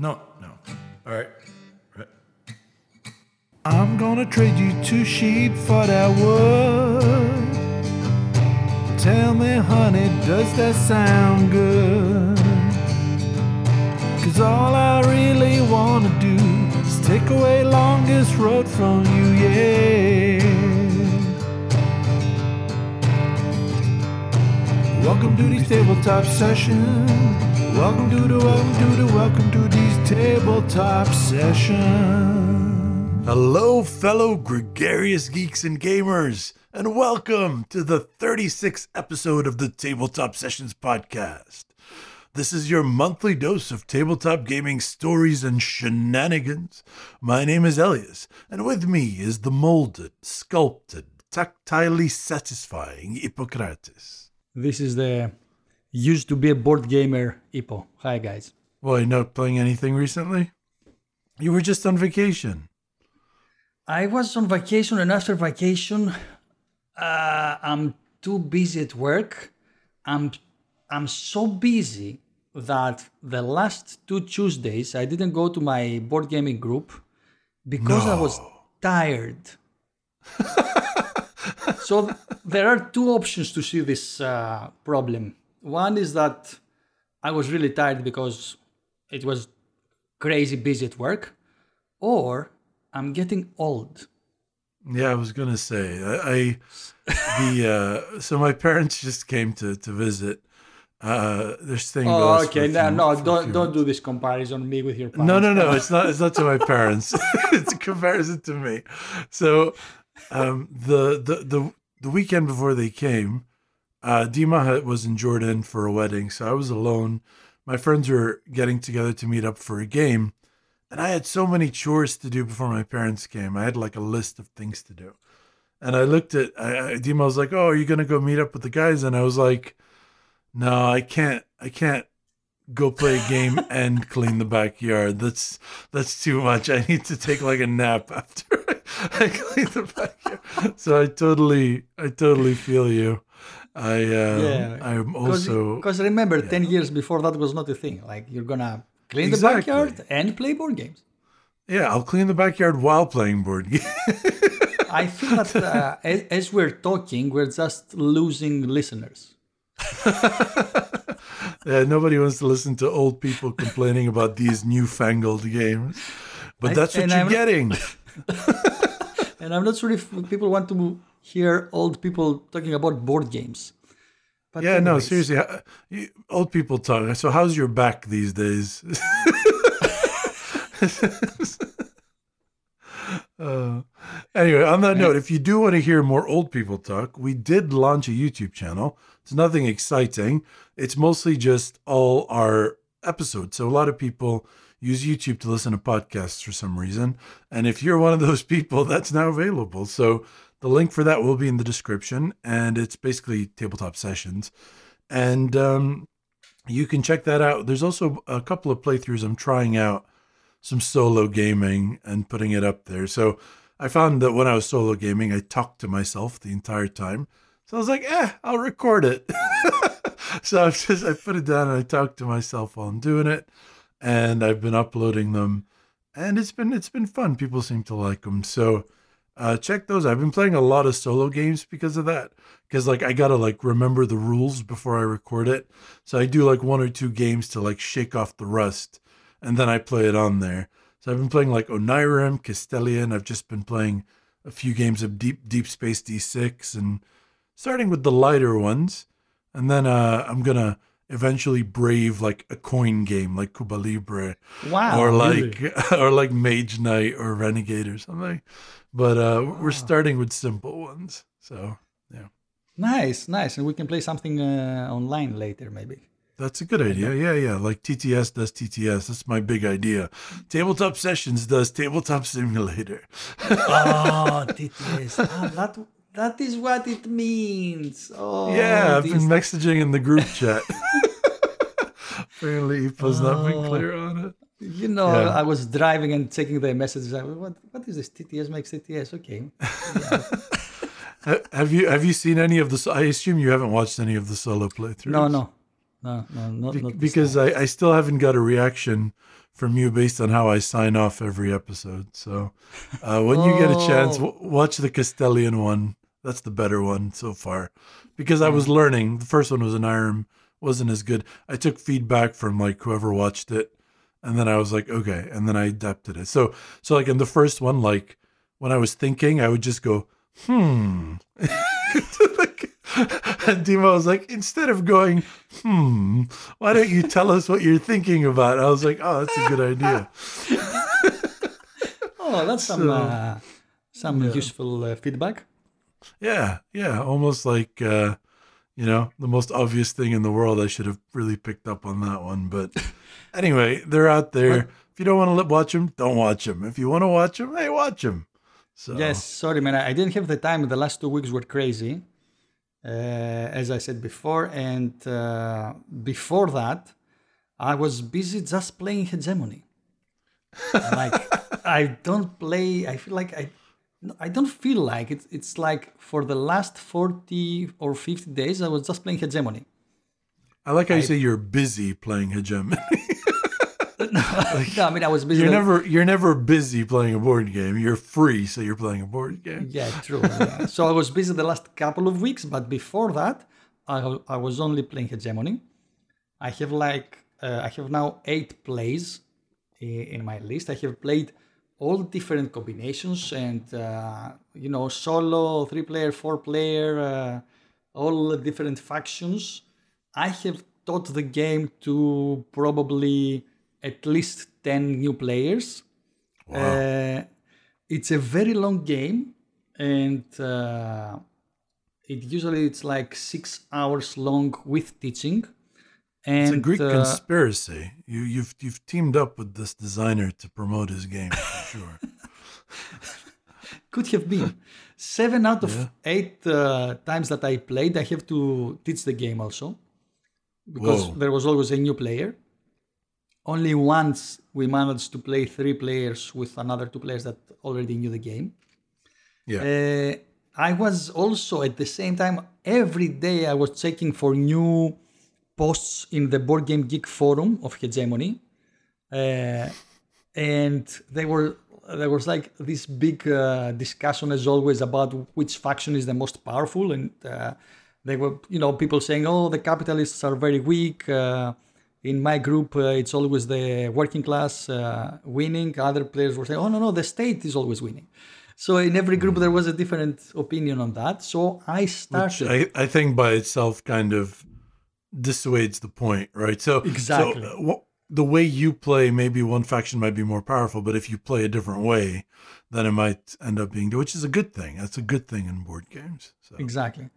No, no. All right. right. I'm gonna trade you two sheep for that wood. Tell me, honey, does that sound good? Cause all I really wanna do is take away longest road from you, yeah. Welcome to these tabletop sessions. Welcome to the welcome to the welcome to these tabletop sessions. Hello, fellow gregarious geeks and gamers, and welcome to the 36th episode of the Tabletop Sessions podcast. This is your monthly dose of tabletop gaming stories and shenanigans. My name is Elias, and with me is the molded, sculpted, tactilely satisfying Hippocrates. This is the used to be a board gamer Ippo. Hi guys. Well, you're not playing anything recently? You were just on vacation. I was on vacation and after vacation uh, I'm too busy at work. I'm I'm so busy that the last two Tuesdays I didn't go to my board gaming group because I was tired. so there are two options to see this uh, problem. One is that I was really tired because it was crazy busy at work, or I'm getting old. Yeah, I was gonna say I, I the uh, so my parents just came to to visit. Uh, they're staying. Oh, okay. a No, few- no, don't don't do this comparison me with your parents. No, no, no. It's not. It's not to my parents. it's a comparison to me. So, um, the the the the weekend before they came, uh, Dima was in Jordan for a wedding, so I was alone. My friends were getting together to meet up for a game, and I had so many chores to do before my parents came. I had like a list of things to do, and I looked at I, I, Dima was like, "Oh, are you gonna go meet up with the guys?" And I was like, "No, I can't. I can't." go play a game and clean the backyard. That's that's too much. I need to take like a nap after I clean the backyard. So I totally I totally feel you. I uh, Yeah. I'm also because remember, ten years before that was not a thing. Like you're gonna clean Exactly. the backyard and play board games. yeah. I'll clean the backyard while playing board games. I feel that uh, as, as we're talking, we're just losing listeners. yeah, nobody wants to listen to old people complaining about these newfangled games. But I- that's what you're I'm- getting. And I'm not sure if people want to hear old people talking about board games. But Yeah, no, seriously. you, old people talk. So, how's your back these days? Uh, anyway, on that note, if you do want to hear more old people talk, we did launch a YouTube channel. It's nothing exciting. It's mostly just all our episodes. So a lot of people use YouTube to listen to podcasts for some reason. And if you're one of those people, that's now available. So the link for that will be in the description. And it's basically tabletop sessions. And um, you can check that out. There's also a couple of playthroughs I'm trying out some solo gaming and putting it up there. So I found that when I was solo gaming, I talked to myself the entire time. So I was like, eh, I'll record it. so I've just I put it down and I talked to myself while I'm doing it, and I've been uploading them, and it's been it's been fun. People seem to like them. So uh, check those. I've been playing a lot of solo games because of that. Because like I gotta like remember the rules before I record it. So I do like one or two games to like shake off the rust and then I play it on there. So I've been playing like Onirim, Castellion. I've just been playing a few games of Deep Deep Space D6 and starting with the lighter ones. And then uh, I'm gonna eventually brave like a coin game like Cuba Libre Wow. or really? like or like Mage Knight or Renegade or something. But uh, we're starting with simple ones. So yeah. Nice, nice. And we can play something uh, online later, maybe. That's a good idea. Yeah, yeah. Like TTS does TTS. That's my big idea. Tabletop Sessions does Tabletop Simulator. oh, TTS. Ah, that, that is what it means. Oh, yeah, I've been messaging in the group chat. Apparently, Ippo's not been clear on it. You know, Yeah. I was driving and checking the messages. I, was, what, what is this? TTS makes TTS. Okay. Ha- Have you have you seen any of this? I assume you haven't watched any of the solo playthroughs. No, no. No, no, not, Be- not because time. I, I still haven't got a reaction from you based on how I sign off every episode. So uh, when you get a chance, Oh. w- watch the Castellion one. That's the better one so far because I was learning. The first one was Onirim, wasn't as good. I took feedback from like whoever watched it, and then I was like, okay, and then I adapted it. So so like in the first one, like when I was thinking, I would just go, hmm. and Dima was like, instead of going, hmm, why don't you tell us what you're thinking about? I was like, oh, that's a good idea. Oh, that's some So, uh, some yeah. useful uh, feedback. Yeah, yeah, almost like uh, you know the most obvious thing in the world. I should have really picked up on that one, but anyway, they're out there. If you don't want to watch them, don't watch them. If you want to watch them, hey, watch them. So Yes, sorry, man. I didn't have the time. The last two weeks were crazy, uh, as I said before. And uh, before that, I was busy just playing Hegemony. like I don't play. I feel like I. I don't feel like it. It's like for the last forty or fifty days, I was just playing Hegemony. I like how you say you're busy playing hegemony. no, I mean I was busy. you're like- never you're never busy playing a board game. You're free, so you're playing a board game. Yeah, true. yeah. so I was busy the last couple of weeks, but before that, I, I was only playing Hegemony. I have like uh, I have now eight plays i- in my list. I have played all different combinations and uh, you know solo, three player, four player, uh, all the different factions. I have taught the game to probably at least ten new players. Uh, it's a very long game, and uh, it usually it's like six hours long with teaching. And It's a Greek uh, conspiracy. You you've you've teamed up with this designer to promote his game for sure. could have been seven out of Yeah. eight uh, times that I played. I have to teach the game also because Whoa. there was always a new player. Only once we managed to play three players with another two players that already knew the game. Yeah. Uh, I was also at the same time every day I was checking for new posts in the Board Game Geek forum of Hegemony, uh, and they were there was like this big uh, discussion as always about which faction is the most powerful, and uh, they were you know people saying oh the capitalists are very weak. Uh, in my group, uh, it's always the working class uh, winning. Other players were saying, "Oh no, no, the state is always winning." So in every group there was a different opinion on that. So I started. I, I think by itself kind of dissuades the point, right? So Exactly. So, uh, the way you play, maybe one faction might be more powerful, but if you play a different way, then it might end up being, which is a good thing. That's a good thing in board games. So Exactly.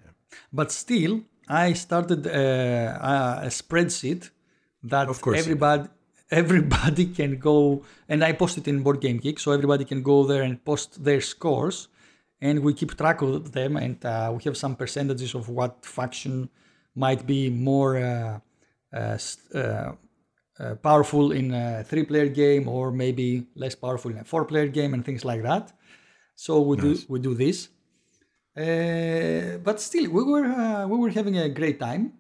But still, I started uh, a spreadsheet that Of course everybody everybody can go and I post it in Board Game Geek, so everybody can go there and post their scores, and we keep track of them, and uh, we have some percentages of what faction might be more uh, uh, uh, powerful in a three-player game, or maybe less powerful in a four-player game, and things like that. So we do we do this. Uh, but still, we were uh, we were having a great time.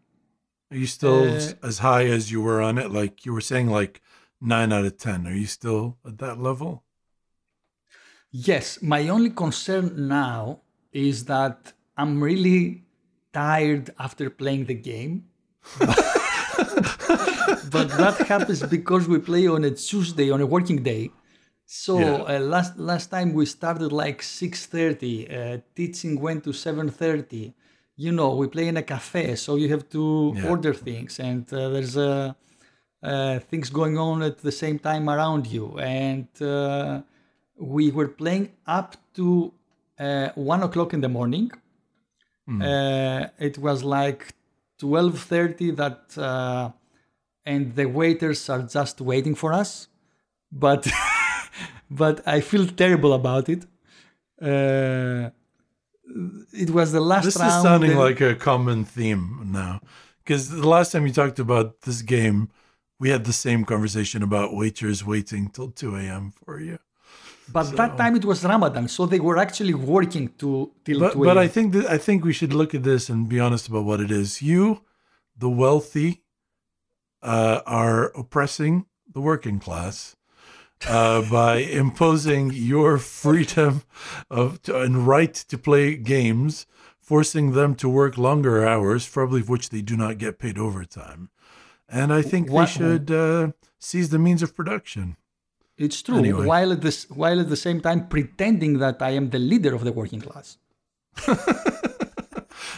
are you still Uh, as high as you were on it? Like you were saying, like nine out of 10. Are you still at that level? Yes, my only concern now is that I'm really tired after playing the game. but that happens because we play on a Tuesday, on a working day. So Yeah. uh, last last time we started like 6:30. Uh, teaching went to 7:30. You know, we play in a cafe, so you have to Yeah. order things, and uh, there's uh, uh, things going on at the same time around you. And uh, we were playing up to uh, one o'clock in the morning. Uh, it was like twelve thirty that, uh, and the waiters are just waiting for us. But but I feel terrible about it. Uh, it was the last This round. is sounding and- like a common theme now. Because the last time you talked about this game, we had the same conversation about waiters waiting till 2 a.m. for you. But that time it was Ramadan, so they were actually working to till But, 12. but I think that I think we should look at this and be honest about what it is. You, the wealthy, uh, are oppressing the working class, uh, by imposing your freedom of to, and right to play games, forcing them to work longer hours, probably of which they do not get paid overtime. And I think What- they should uh, seize the means of production. It's true. Anyway. While at this, while at the same time pretending that I am the leader of the working class.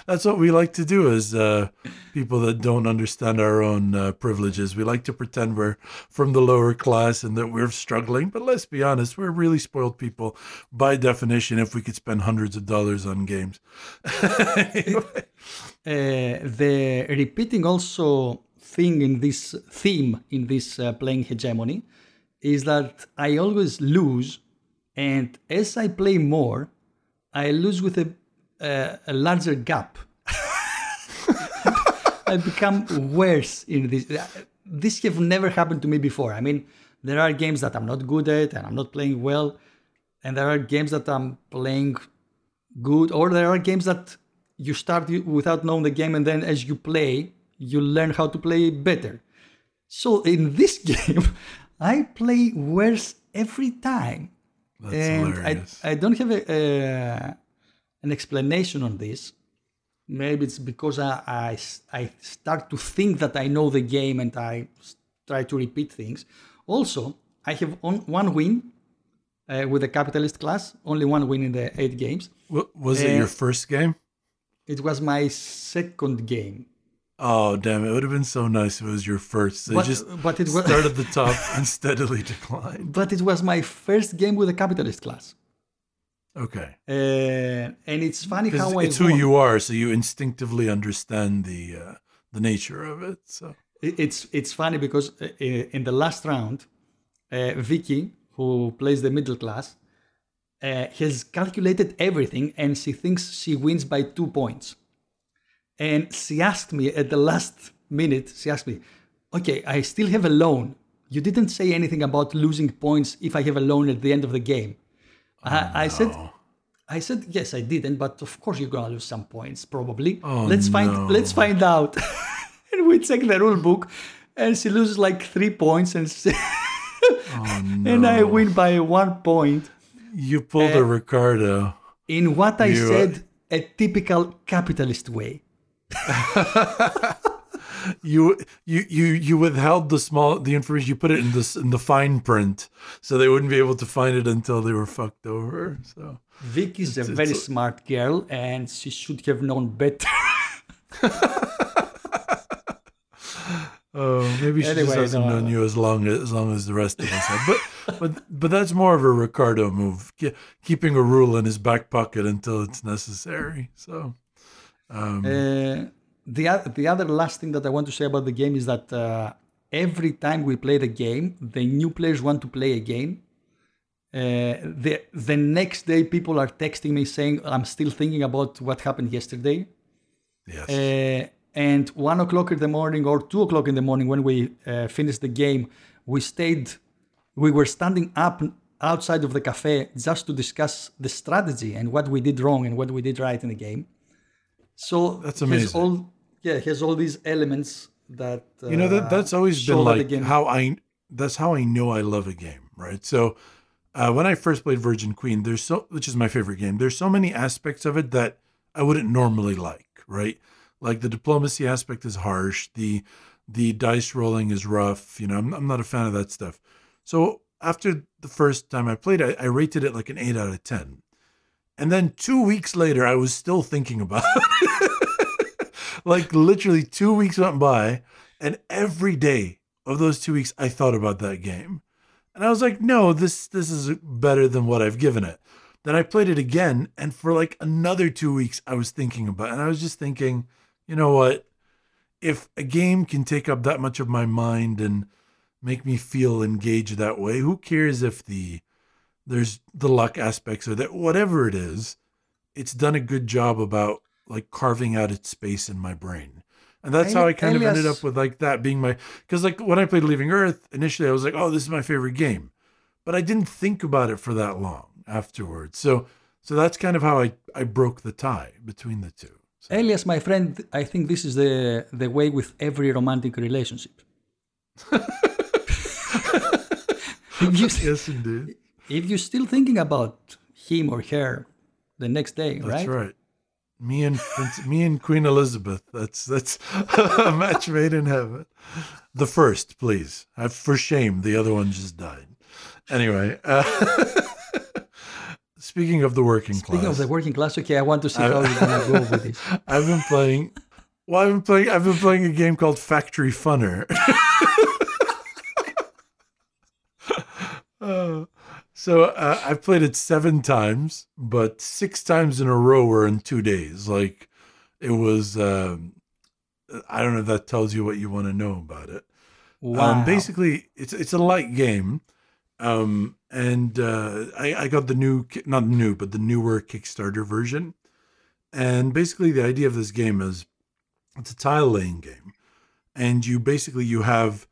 That's what we like to do as uh, people that don't understand our own uh, privileges. We like to pretend we're from the lower class and that we're struggling. But let's be honest, we're really spoiled people by definition if we could spend hundreds of dollars on games. Anyway. Uh, the repeating also thing in this theme in this uh, playing hegemony is that I always lose, and as I play more, I lose with a a larger gap. I become worse in this. This have never happened to me before. I mean, there are games that I'm not good at and I'm not playing well, and there are games that I'm playing good, or there are games that you start without knowing the game, and then as you play, you learn how to play better. So in this game, I play worse every time, That's and hilarious. I I don't have a, uh, an explanation on this. Maybe it's because I, I, I start to think that I know the game and I try to repeat things. Also, I have on, one win uh, with the capitalist class, only one win in the eight games. Wa- was it your uh, first game? It was my second game. Oh, damn. It would have been so nice if it was your first. They But, just but it was start at the top and steadily decline. but it was my first game with a capitalist class. Okay. Uh, and it's funny how I it's who won. you are, so you instinctively understand the uh, the nature of it. So It- It's it's funny because uh, uh, in the last round, uh, Vicky, who plays the middle class, uh, has calculated everything and she thinks she wins by two points. And she asked me at the last minute, she asked me, "Okay, I still have a loan. You didn't say anything about losing points if I have a loan at the end of the game." I, I said, I said yes, I didn't, but of course you're gonna lose some points, probably. Oh, let's find no. let's find out. and we check the rule book, and she loses like three points, and she- oh, and I win by one point. You pulled a Uh, Ricardo. In what I You, said, a typical capitalist way. You you you you withheld the small the information. You put it in this in the fine print, so they wouldn't be able to find it until they were fucked over. So Vic is a It's- very it's- smart girl, and she should have known better. oh, maybe she just hasn't no, known you as long as, as long as the rest of us have. But but but that's more of a Ricardo move, keeping a rule in his back pocket until it's necessary. So um, Uh, the, the other last thing that I want to say about the game is that uh, every time we play the game, the new players want to play again. Uh, the, the next day, people are texting me saying, I'm still thinking about what happened yesterday. yes, Uh, and one o'clock in the morning or two o'clock in the morning when we uh, finished the game, we stayed, we were standing up outside of the cafe just to discuss the strategy and what we did wrong and what we did right in the game. So That's amazing. All, yeah, he has all these elements that uh, you know that that's always been like how I that's how I know I love a game, right? So uh, when I first played Virgin Queen, there's so which is my favorite game. There's so many aspects of it that I wouldn't normally like, right? Like the diplomacy aspect is harsh. The the dice rolling is rough. You know, I'm, I'm not a fan of that stuff. So after the first time I played, I, I rated it like an eight out of ten. And then two weeks later, I was still thinking about it. like literally two weeks went by, and every day of those two weeks, I thought about that game. And I was like, no, this this is better than what I've given it. Then I played it again, and for like another two weeks, I was thinking about it. And I was just thinking, you know what? If a game can take up that much of my mind and make me feel engaged that way, who cares if the there's the luck aspects or that whatever it is, it's done a good job about like carving out its space in my brain. And that's how I kind of ended up with like that being my because like when I played Leaving Earth initially I was like, oh, this is my favorite game. But I didn't think about it for that long afterwards. So so that's kind of how I, I broke the tie between the two. So, Elias, my friend, I think this is the the way with every romantic relationship. you yes, indeed. If you're still thinking about him or her the next day, That's right? That's right. Me and Prince, me and Queen Elizabeth. That's that's a match made in heaven. The first, please. I, For shame, the other one just died. Anyway, uh, speaking of the working Speaking class, Speaking of the working class, okay, I want to see how you're gonna go with this. I've been playing. Well, I've been playing. I've been playing a game called Factory Funner. Uh, so uh, I've played it seven times, but six times in a row were in two days. Like it was. Um, I don't know if that tells you what you want to know about it. Wow. Um, basically, it's it's a light game, um, and uh, I, I got the new, not new, but the newer Kickstarter version. And basically, the idea of this game is it's a tile laying game, and you basically you have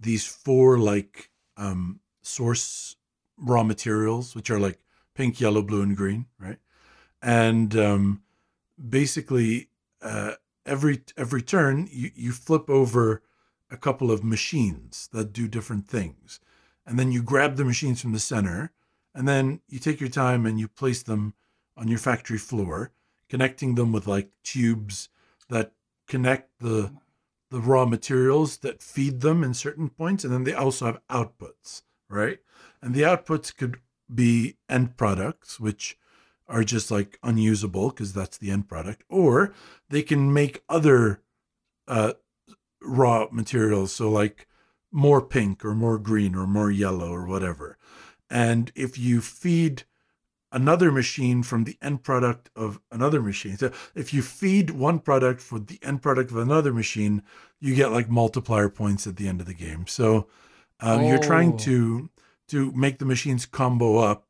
these four like um, source raw materials, which are like pink, yellow, blue, and green, right? And um, basically, uh, every every turn you, you flip over a couple of machines that do different things. And then you grab the machines from the center, and then you take your time and you place them on your factory floor, connecting them with like tubes that connect the the raw materials that feed them in certain points, and then they also have outputs, right? And the outputs could be end products, which are just like unusable because that's the end product, or they can make other uh, raw materials. So, like more pink or more green or more yellow or whatever. And if you feed another machine from the end product of another machine, so if you feed one product for the end product of another machine, you get like multiplier points at the end of the game. So, um, you're trying Oh. to to make the machines combo up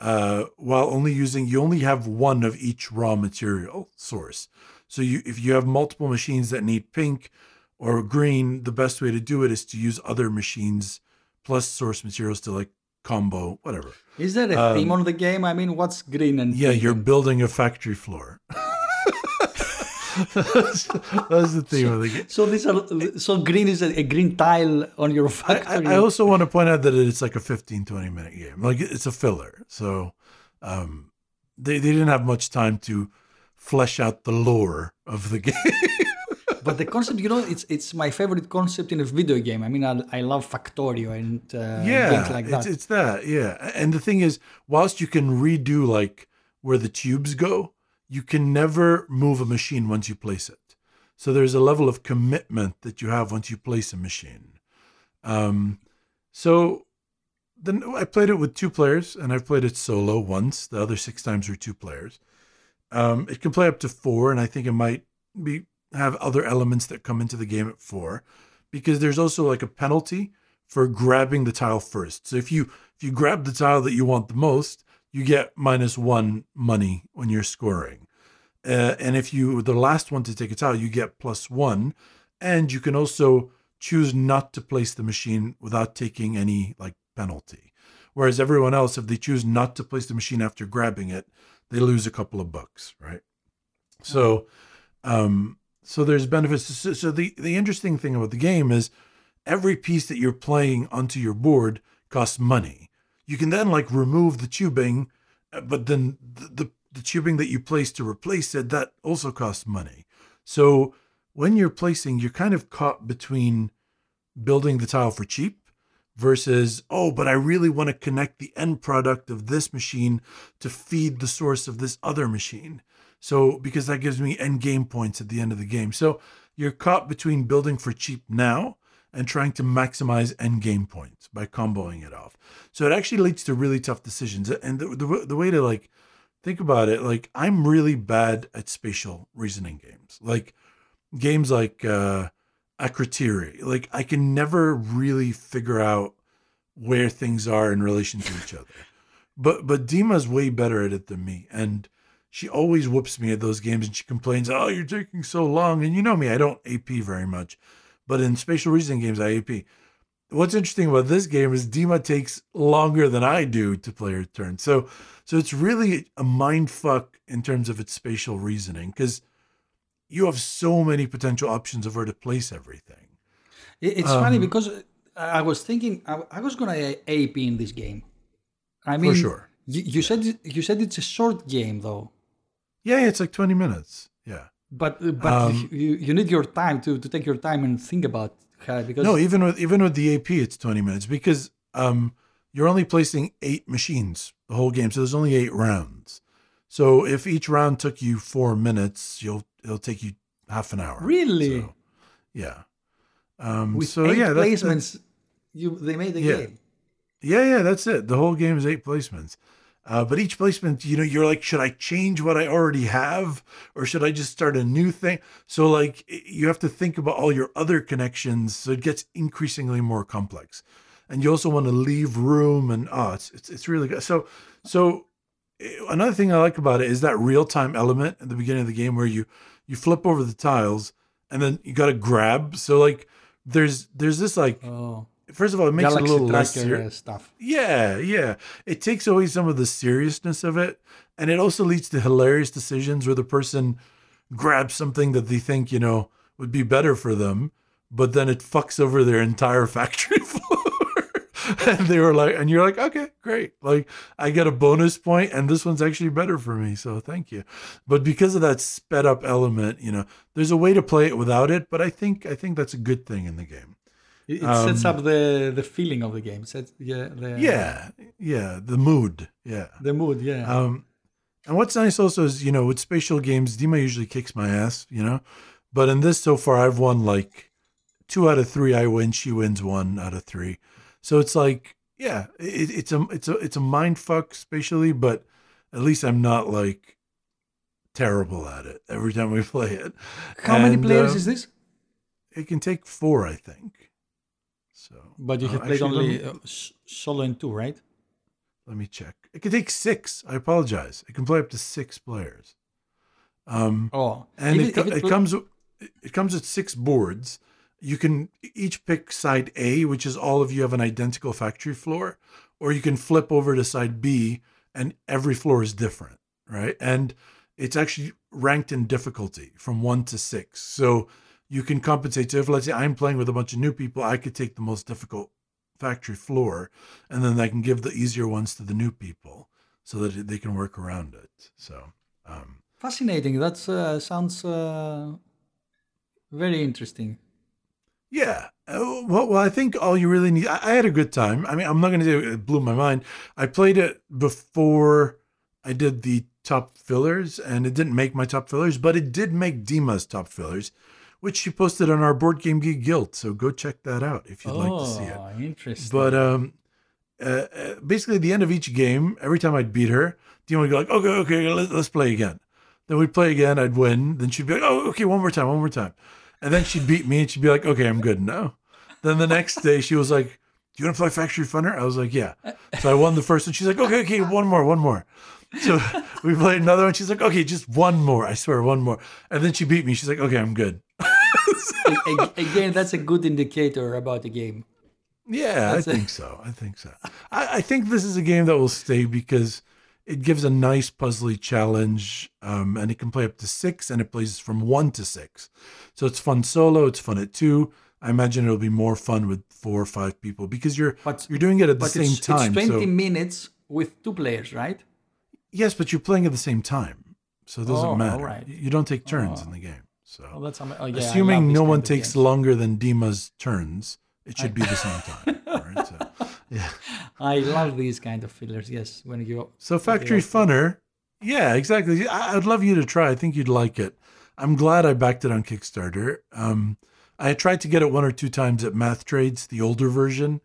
uh, while only using you only have one of each raw material source. So you if you have multiple machines that need pink or green, the best way to do it is to use other machines plus source materials to like combo whatever. Is there a theme on the game? I mean, what's green and Um, Yeah, you're building a factory floor. that's, that's the theme of the game. So these are so green is a, a green tile on your I, factory. I also want to point out that it's like a 15, 20 minute game. Like it's a filler. So um, they, they didn't have much time to flesh out the lore of the game. but the concept, you know, it's it's my favorite concept in a video game. I mean, I, I love Factorio and uh, yeah, games like it's, that. it's that. Yeah. And the thing is, whilst you can redo like where the tubes go, you can never move a machine once you place it. So there's a level of commitment that you have once you place a machine. Um, so then I played it with two players, and I've played it solo once. The other six times were two players. Um, it can play up to four, and I think it might be have other elements that come into the game at four, because there's also like a penalty for grabbing the tile first. So if you if you grab the tile that you want the most, you get minus one money when you're scoring. Uh, and if you were the last one to take a tile, you get plus one. And you can also choose not to place the machine without taking any like penalty. Whereas everyone else, if they choose not to place the machine after grabbing it, they lose a couple of bucks, right? So, um, so there's benefits. So, so the the interesting thing about the game is every piece that you're playing onto your board costs money. You can then like remove the tubing, uh, but then the, the, the tubing that you place to replace it, that also costs money. So when you're placing, you're kind of caught between building the tile for cheap versus, oh, but I really want to connect the end product of this machine to feed the source of this other machine. So because that gives me end game points at the end of the game. So you're caught between building for cheap now and trying to maximize end game points by comboing it off. So it actually leads to really tough decisions. And the, the, the way to like think about it, like I'm really bad at spatial reasoning games, like games like uh, Akrotiri. Like I can never really figure out where things are in relation to each other. But but Dima's way better at it than me, and she always whoops me at those games, and she complains, "Oh, you're taking so long." And you know me, I don't AP very much, but in spatial reasoning games, IAP. What's interesting about this game is Dima takes longer than I do to play her turn. So so it's really a mind fuck in terms of its spatial reasoning because you have so many potential options of where to place everything. It- It's funny Um, because I was thinking I, I was gonna AP in this game. I mean, for sure. You, you said you said it's a short game though, Yeah, yeah, it's like 20 minutes. But but Um, you, you need your time to, to take your time and think about how because No, even with even with the AP, it's 20 minutes because um, you're only placing eight machines the whole game, so there's only eight rounds. So if each round took you four minutes, you'll it'll take you half an hour. Really? So, yeah. Um, with so eight yeah, that's, placements, you they made the Yeah. game. Yeah, yeah, that's it. The whole game is eight placements. Uh, but each placement, you know, you're like, should I change what I already have or should I just start a new thing? So, like, you have to think about all your other connections. So it gets increasingly more complex. And you also want to leave room and, oh, it's, it's, it's really good. So, so eh, another thing I like about it is that real time element at the beginning of the game where you, you flip over the tiles and then you got to grab. So, like, there's, there's this, like, Oh, first of all, it makes Galaxy it a little less uh, stuff. Yeah, yeah. It takes away some of the seriousness of it. And it also leads to hilarious decisions where the person grabs something that they think, you know, would be better for them, but then it fucks over their entire factory floor. and they were like, and you're like, okay, great. Like, I get a bonus point, and this one's actually better for me. So thank you. But because of that sped up element, you know, there's a way to play it without it. But I think I think that's a good thing in the game. It, it sets Um, up the the feeling of the game. Sets yeah the Yeah, yeah. The mood. Yeah. the mood. Yeah. Um, and what's nice also is, you know, with spatial games, Dima usually kicks my ass, you know, but in this so far, I've won like two out of three. I win, she wins one out of three. So it's like, yeah, it, it's a it's a it's a mind fuck spatially, but at least I'm not like terrible at it every time we play it. How many players uh, is this? It can take four, I think. So, But you uh, have played only uh, solo and two, right? let me check. It can take six. I apologize. It can play up to six players. Um, Oh, and If it, co- if it pl- comes it comes with six boards you can each pick side a which is all of you have an identical factory floor or you can flip over to side b and every floor is different right and it's actually ranked in difficulty from one to six so you can compensate so if let's say i'm playing with a bunch of new people i could take the most difficult factory floor and then i can give the easier ones to the new people so that they can work around it so um fascinating. That uh, sounds uh, very interesting. Yeah. Uh, well, well, I think all you really need. I, I had a good time. I mean, I'm not going to say it blew my mind. I played it before I did the top fillers, and it didn't make my top fillers, but it did make Dima's top fillers, which she posted on our Board Game Geek Guild. So go check that out if you'd like to see it. Oh, interesting. But um, uh, uh, basically, at the end of each game, every time I'd beat her, Dima would go like, "Okay, okay, let, let's play again." Then we'd play again. I'd win. Then she'd be like, "Oh, okay, one more time, one more time," and then she'd beat me, and she'd be like, "Okay, I'm good now." Then the next day, she was like, "Do you want to play Factory Funner?" I was like, "Yeah." So I won the first, one. she's like, "Okay, okay, one more, one more." So we played another one. She's like, "Okay, just one more. I swear, one more." And then she beat me. She's like, "Okay, I'm good." A- again, that's a good indicator about the game. Yeah, That's I think so. I think so. I, I think this is a game that will stay because it gives a nice puzzly challenge, um, and it can play up to six, and it plays from one to six. So it's fun solo. It's fun at two. I imagine it'll be more fun with four or five people because you're But you're doing it at the same it's, time. it's 20 so minutes with two players, right? Yes, but you're playing at the same time, so it doesn't Oh, matter. You don't take turns Oh. in the game. So Oh, that's ama- oh, yeah, I assuming no one takes games. longer than Dima's turns, it should be the same time. Right, so, yeah. I love these kind of fillers. Yes, when you So Factory Funner, yeah, exactly. I, I'd love you to try. I think you'd like it. I'm glad I backed it on Kickstarter. Um, I tried to get it one or two times at Math Trades, the older version,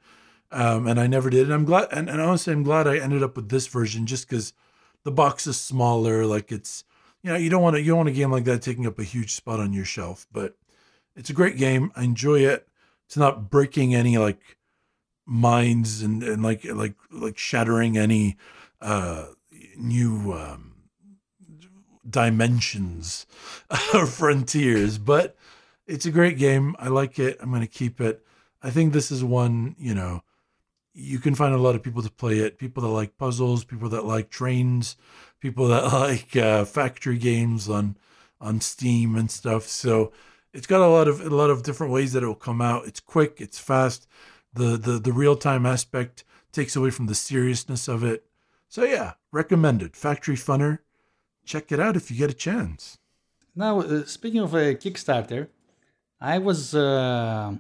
um, and I never did. And I'm glad, and, and honestly, I'm glad I ended up with this version just because the box is smaller. Like it's, you know, you don't want to, you don't want a game like that taking up a huge spot on your shelf. But it's a great game. I enjoy it. It's not breaking any like minds and, and like like like shattering any uh new um dimensions or frontiers but it's a great game i like it i'm going to keep it i think this is one you know you can find a lot of people to play it people that like puzzles people that like trains people that like uh, factory games on on steam and stuff so it's got a lot of a lot of different ways that it will come out it's quick it's fast the the the real time aspect takes away from the seriousness of it. So yeah, recommended. Factory Funner. Check it out if you get a chance. Now, uh, speaking of a Kickstarter, I was uh,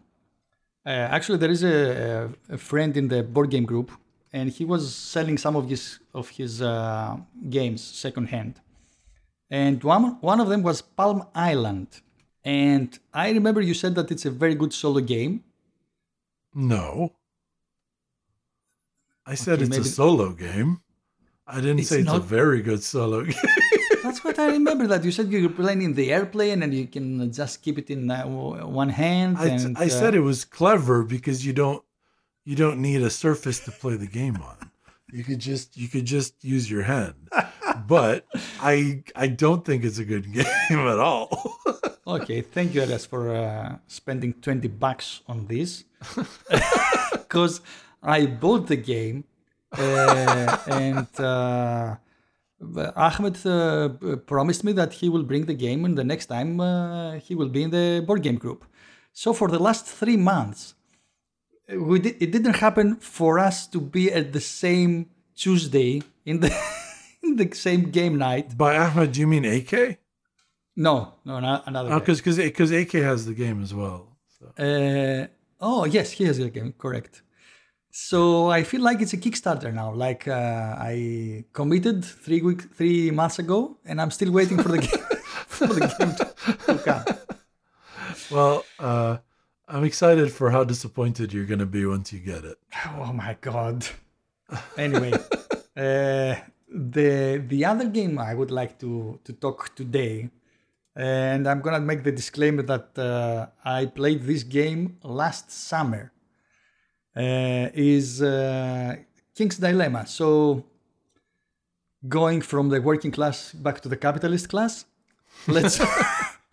uh, actually there is a, a friend in the board game group, and he was selling some of his of his uh, games secondhand, and one one of them was Palm Island, and I remember you said that it's a very good solo game. No. I said Okay, it's maybe- a solo game. I didn't It's say it's a very good solo game. That's what I remember. That you said you were playing in the airplane, and you can just keep it in uh, one hand. I, and, I uh, said it was clever because you don't you don't need a surface to play the game on. You could just you could just use your hand. But I I don't think it's a good game at all. Okay, thank you, Elias, for uh, spending 20 bucks on this. Because I bought the game uh, and uh, Ahmed uh, promised me that he will bring the game and the next time uh, he will be in the board game group. So for the last three months, we did, it didn't happen for us to be at the same Tuesday in the in the same game night. By Ahmed, do you mean AK? No, no, no another. Because because AK has the game as well. So. Uh, oh yes, he has the game. Correct. So I feel like it's a Kickstarter now. Like uh, I committed three week, three months ago, and I'm still waiting for the game for the game to, to come. Well, uh, I'm excited for how disappointed you're going to be once you get it. Oh my god. Anyway, uh, the the other game I would like to to talk today, and I'm gonna make the disclaimer that uh, I played this game last summer. Uh, is uh, King's Dilemma. So, going from the working class back to the capitalist class, let's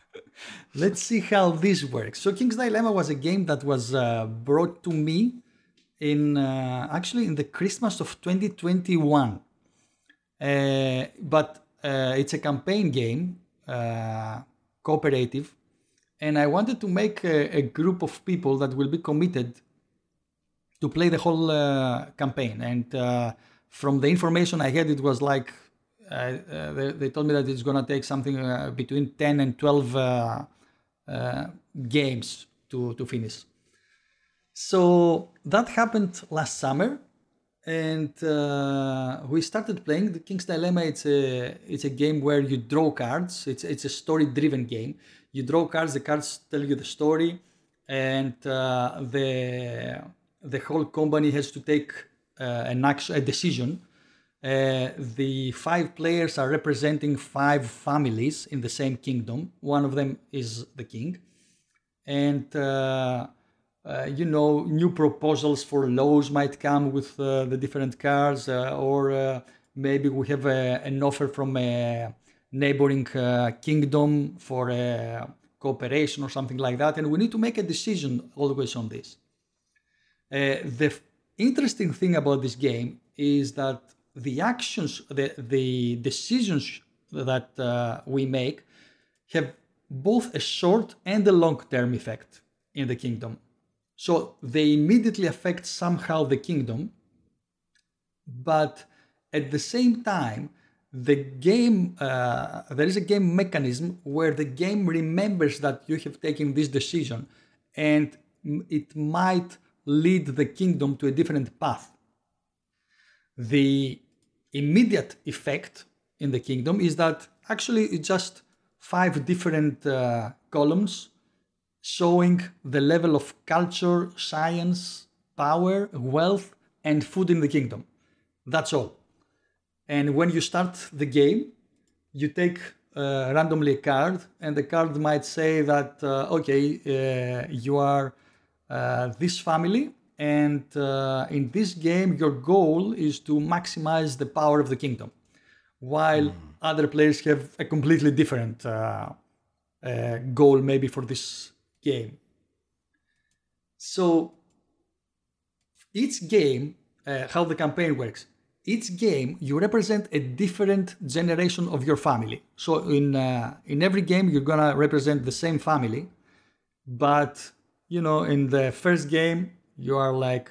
let's see how this works. So, King's Dilemma was a game that was uh, brought to me in uh, actually in the Christmas of 2021. Uh, but uh, it's a campaign game, cooperative, and I wanted to make a, a group of people that will be committed to play the whole uh, campaign. And uh, from the information I had, it was like uh, they, they told me that it's gonna take something between 10 and 12 uh, uh, games to, to finish. So that happened last summer, and uh, we started playing the King's Dilemma. It's a it's a game where you draw cards. It's it's a story driven game. You draw cards. The cards tell you the story, and uh, the the whole company has to take uh, an action, a decision. Uh, the five players are representing five families in the same kingdom. One of them is the king, and uh, uh, you know new proposals for laws might come with uh, the different cards, or maybe we have a, an offer from a neighboring kingdom for a cooperation or something like that, and we need to make a decision always on this. Uh, the interesting thing about this game is that the actions, the, the decisions that uh, we make have both a short and a long term effect in the kingdom. So they immediately affect somehow the kingdom, but at the same time, the game uh, there is a game mechanism where the game remembers that you have taken this decision and it might lead the kingdom to a different path the immediate effect in the kingdom is that actually it's just five different uh, columns showing the level of culture, science, power, wealth, and food in the kingdom. That's all. And when you start the game, you take uh, randomly a card, and the card might say that, uh, okay, uh, you are this family, and uh, in this game, your goal is to maximize the power of the kingdom, while other players have a completely different uh, uh, goal, maybe for this game. So, each game, uh, how the campaign works, each game you represent a different generation of your family. So in uh, in every game you're gonna represent the same family, but you know in the first game You are like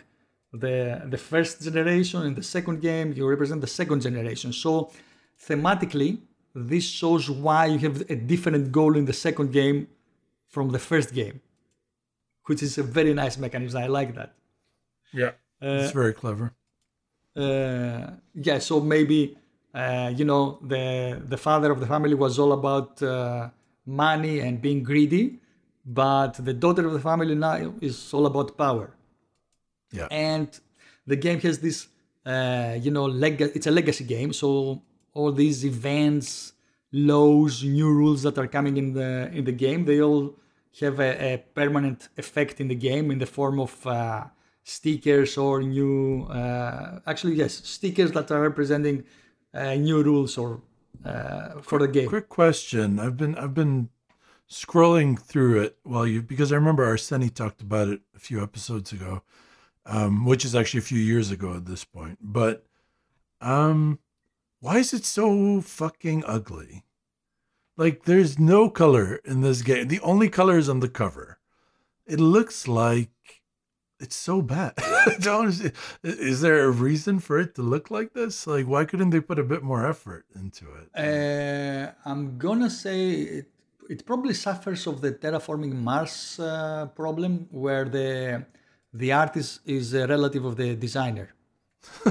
the the first generation. In the second game, you represent the second generation. So thematically, this shows why you have a different goal in the second game from the first game, which is a very nice mechanism. I like that. Yeah, Uh, it's very clever. uh, yeah, so maybe uh, you know the the father of the family was all about uh, money and being greedy, but the daughter of the family now is all about power. Yeah. And the game has this, uh, you know, leg- it's a legacy game, so all these events, laws, new rules that are coming in the in the game, they all have a, a permanent effect in the game in the form of uh, stickers or new, uh, actually yes, stickers that are representing uh, new rules or uh, for the game. Quick question. I've been I've been scrolling through it while you because I remember Arseni talked about it a few episodes ago, um, which is actually a few years ago at this point. But um, why is it so fucking ugly? Like there's no color in this game. The only color is on the cover. It looks like it's so bad. Don't. Is there a reason for it to look like this? Like why couldn't they put a bit more effort into it? Uh, I'm gonna say it, it probably suffers of the terraforming Mars uh, problem, where the the artist is a relative of the designer.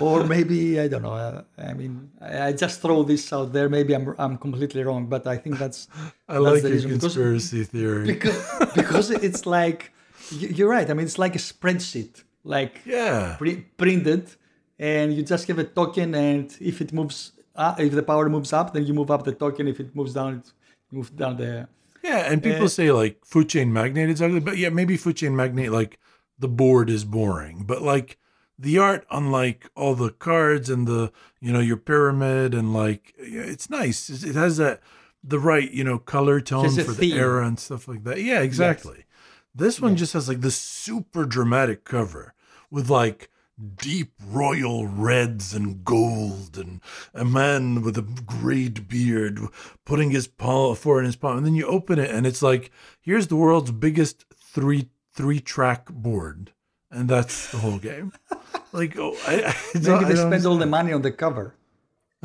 or maybe I don't know. Uh, I mean, I, I just throw this out there. Maybe I'm I'm completely wrong, but I think that's I that's like the reason, because- conspiracy theory. because because it's like you- you're right. I mean, it's like a spreadsheet, like yeah. pre- printed, and you just have a token, and if it moves, uh, if the power moves up, then you move up the token. If it moves down, it moves down the. Yeah, and people Uh, say like food chain magnate is ugly, but yeah, maybe food chain magnate like the board is boring, but like the art unlike all the cards and the you know your pyramid and like yeah, it's nice. It has that the right you know color tone for the theme. era and stuff like that. Yeah, exactly. This one just has like this super dramatic cover with like deep royal reds and gold and a man with a great beard putting his paw forward in his palm and then you open it and it's like here's the world's biggest three three track board and that's the whole game. Like oh i, I Maybe they don't spend all the money on the cover.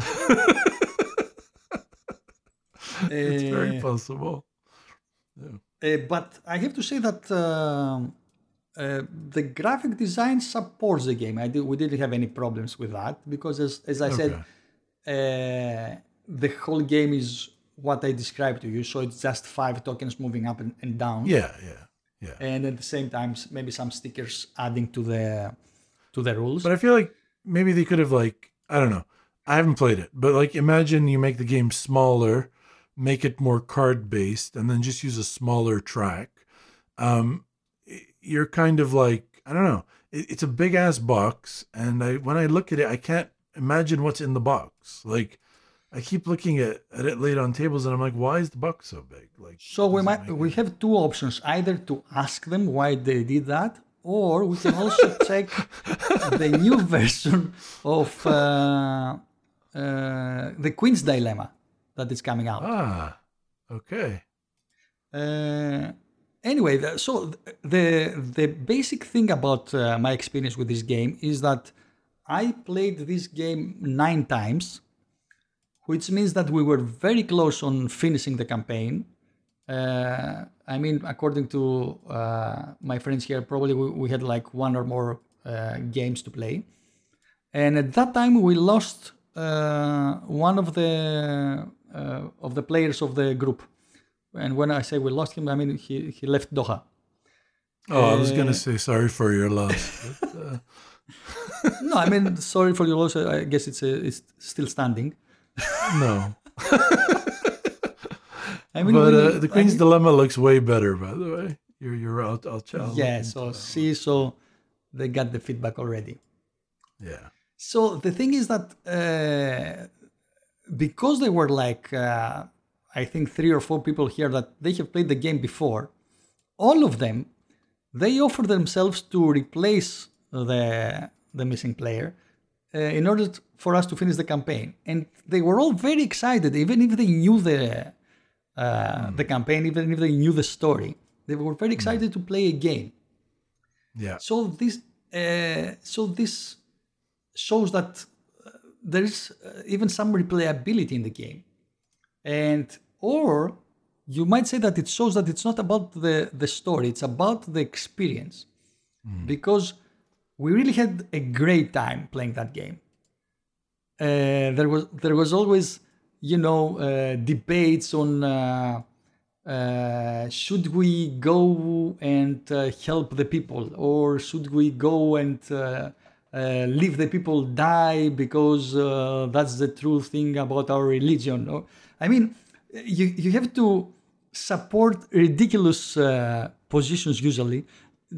it's very Uh, possible. Uh, but I have to say that um uh, the graphic design supports the game. I did, we didn't have any problems with that because, as, as I said, uh, the whole game is what I described to you. So it's just five tokens moving up and, and down, yeah yeah yeah and at the same time, maybe some stickers adding to the to the rules. But I feel like maybe they could have like I don't know. I haven't played it, but like imagine you make the game smaller, make it more card based, and then just use a smaller track. Um, you're kind of like I don't know. It, it's a big ass box, and I when I look at it, I can't imagine what's in the box. Like I keep looking at, at it laid on tables, and I'm like, why is the box so big? Like So we might we have two options: either to ask them why they did that, or we can also check the new version of uh, uh, the Queen's Dilemma that is coming out. Ah, okay. Uh, anyway, so the the basic thing about uh, my experience with this game is that I played this game nine times, which means that we were very close on finishing the campaign. Uh, I mean, according to uh, my friends here, probably we, we had like one or more uh, games to play, and at that time we lost uh, one of the uh, of the players of the group. And when I say we lost him, I mean he, he left Doha. Oh, I was Uh, gonna say sorry for your loss. But, uh, No, I mean sorry for your loss. I guess it's uh it's still standing. no. I mean, but uh, the I Queen's mean- Dilemma looks way better, by the way. You're you're out. I'll, look yeah. So see, so they got the feedback already. yeah, So the thing is that uh, because they were like, uh, I think three or four people here that they have played the game before, all of them, they offer themselves to replace the the missing player uh, in order t- for us to finish the campaign, and they were all very excited, even if they knew the uh, the campaign, even if they knew the story. They were very excited to play a game. Yeah. So this, uh, so this shows that uh, there is uh, even some replayability in the game, and or you might say that it shows that it's not about the the story; it's about the experience, because we really had a great time playing that game. Uh, there was there was always you know uh, debates on uh, uh, should we go and uh, help the people? Or should we go and uh, uh, leave the people die because uh, that's the true thing about our religion? Or, i mean you, you have to support ridiculous uh, positions usually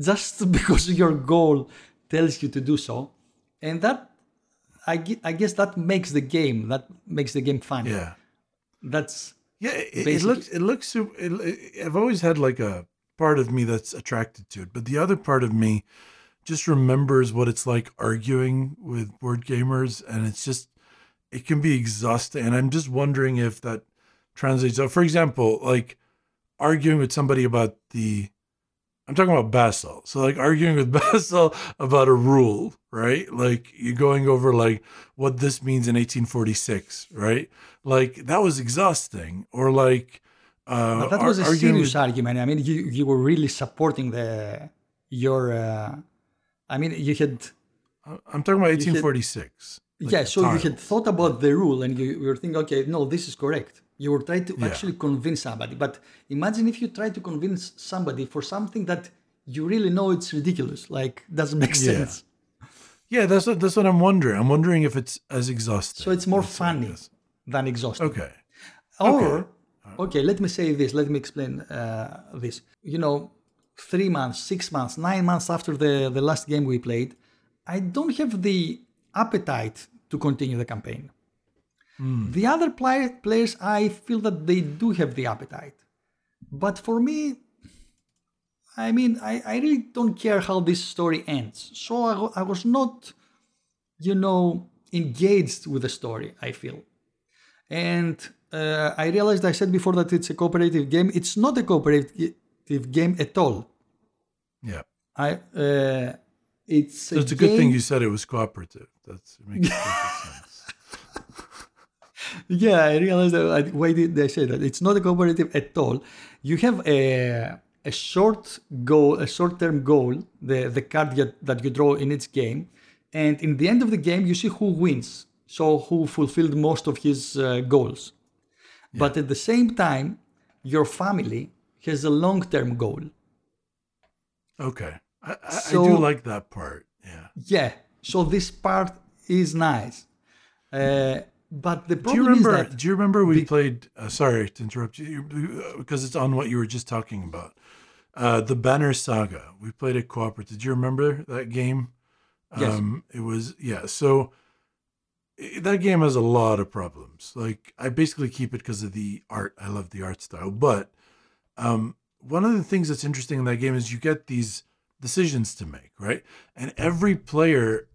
just because your goal tells you to do so and that I, I guess that makes the game that makes the game fun Yeah. that's Yeah, it, it looks it looks. It, it- I've always had like a part of me that's attracted to it, but the other part of me just remembers what it's like arguing with board gamers, and it's just it can be exhausting. And I'm just wondering if that translates. So, for example, like arguing with somebody about the. I'm talking about Basel. So like arguing with Basel about a rule, right? Like you're going over like what this means in 1846, right? Like that was exhausting. Or like uh that was a serious with- argument. I mean, you, you were really supporting the your. Uh, I mean, you had I'm talking about had- 1846. Like yeah. So you had thought about the rule, and you, were thinking, okay, no, this is correct. You were trying to Yeah. actually convince somebody. But imagine if you try to convince somebody for something that you really know it's ridiculous, like doesn't make Yeah. sense. Yeah, that's what that's what I'm wondering. I'm wondering if it's as exhausting. So it's more That's what I funny than exhausting. Okay. Or, okay, let me say this. Let me explain uh, this. You know, three months, six months, nine months after the, the last game we played, I don't have the appetite to continue the campaign. The other play, players, I feel that they do have the appetite. But for me, I mean, I, I really don't care how this story ends. So I, I was not, you know, engaged with the story, I feel. And uh, I realized I said before that it's a cooperative game. It's not a cooperative game at all. Yeah. I uh, it's So it's a good thing you said it was cooperative. That's it makes perfect sense. Yeah, I realized that. I, why did they say that? It's not a cooperative at all. You have a a short goal, a short term goal, the the card that, that you draw in each game, and in the end of the game, you see who wins. So who fulfilled most of his uh, goals. But at the same time, your family has a long term goal. Okay. I, I, I do like that part. Yeah. Yeah. So this part is nice. Uh, but the Do you problem remember? is that do you remember we played? Uh, sorry to interrupt you, because it's on what you were just talking about. Uh, the Banner Saga. We played it cooperative. Did you remember that game? Yes. Um, it was yeah. So i- that game has a lot of problems. Like I basically keep it because of the art. I love the art style. But um, one of the things that's interesting in that game is you get these decisions to make, right? And every player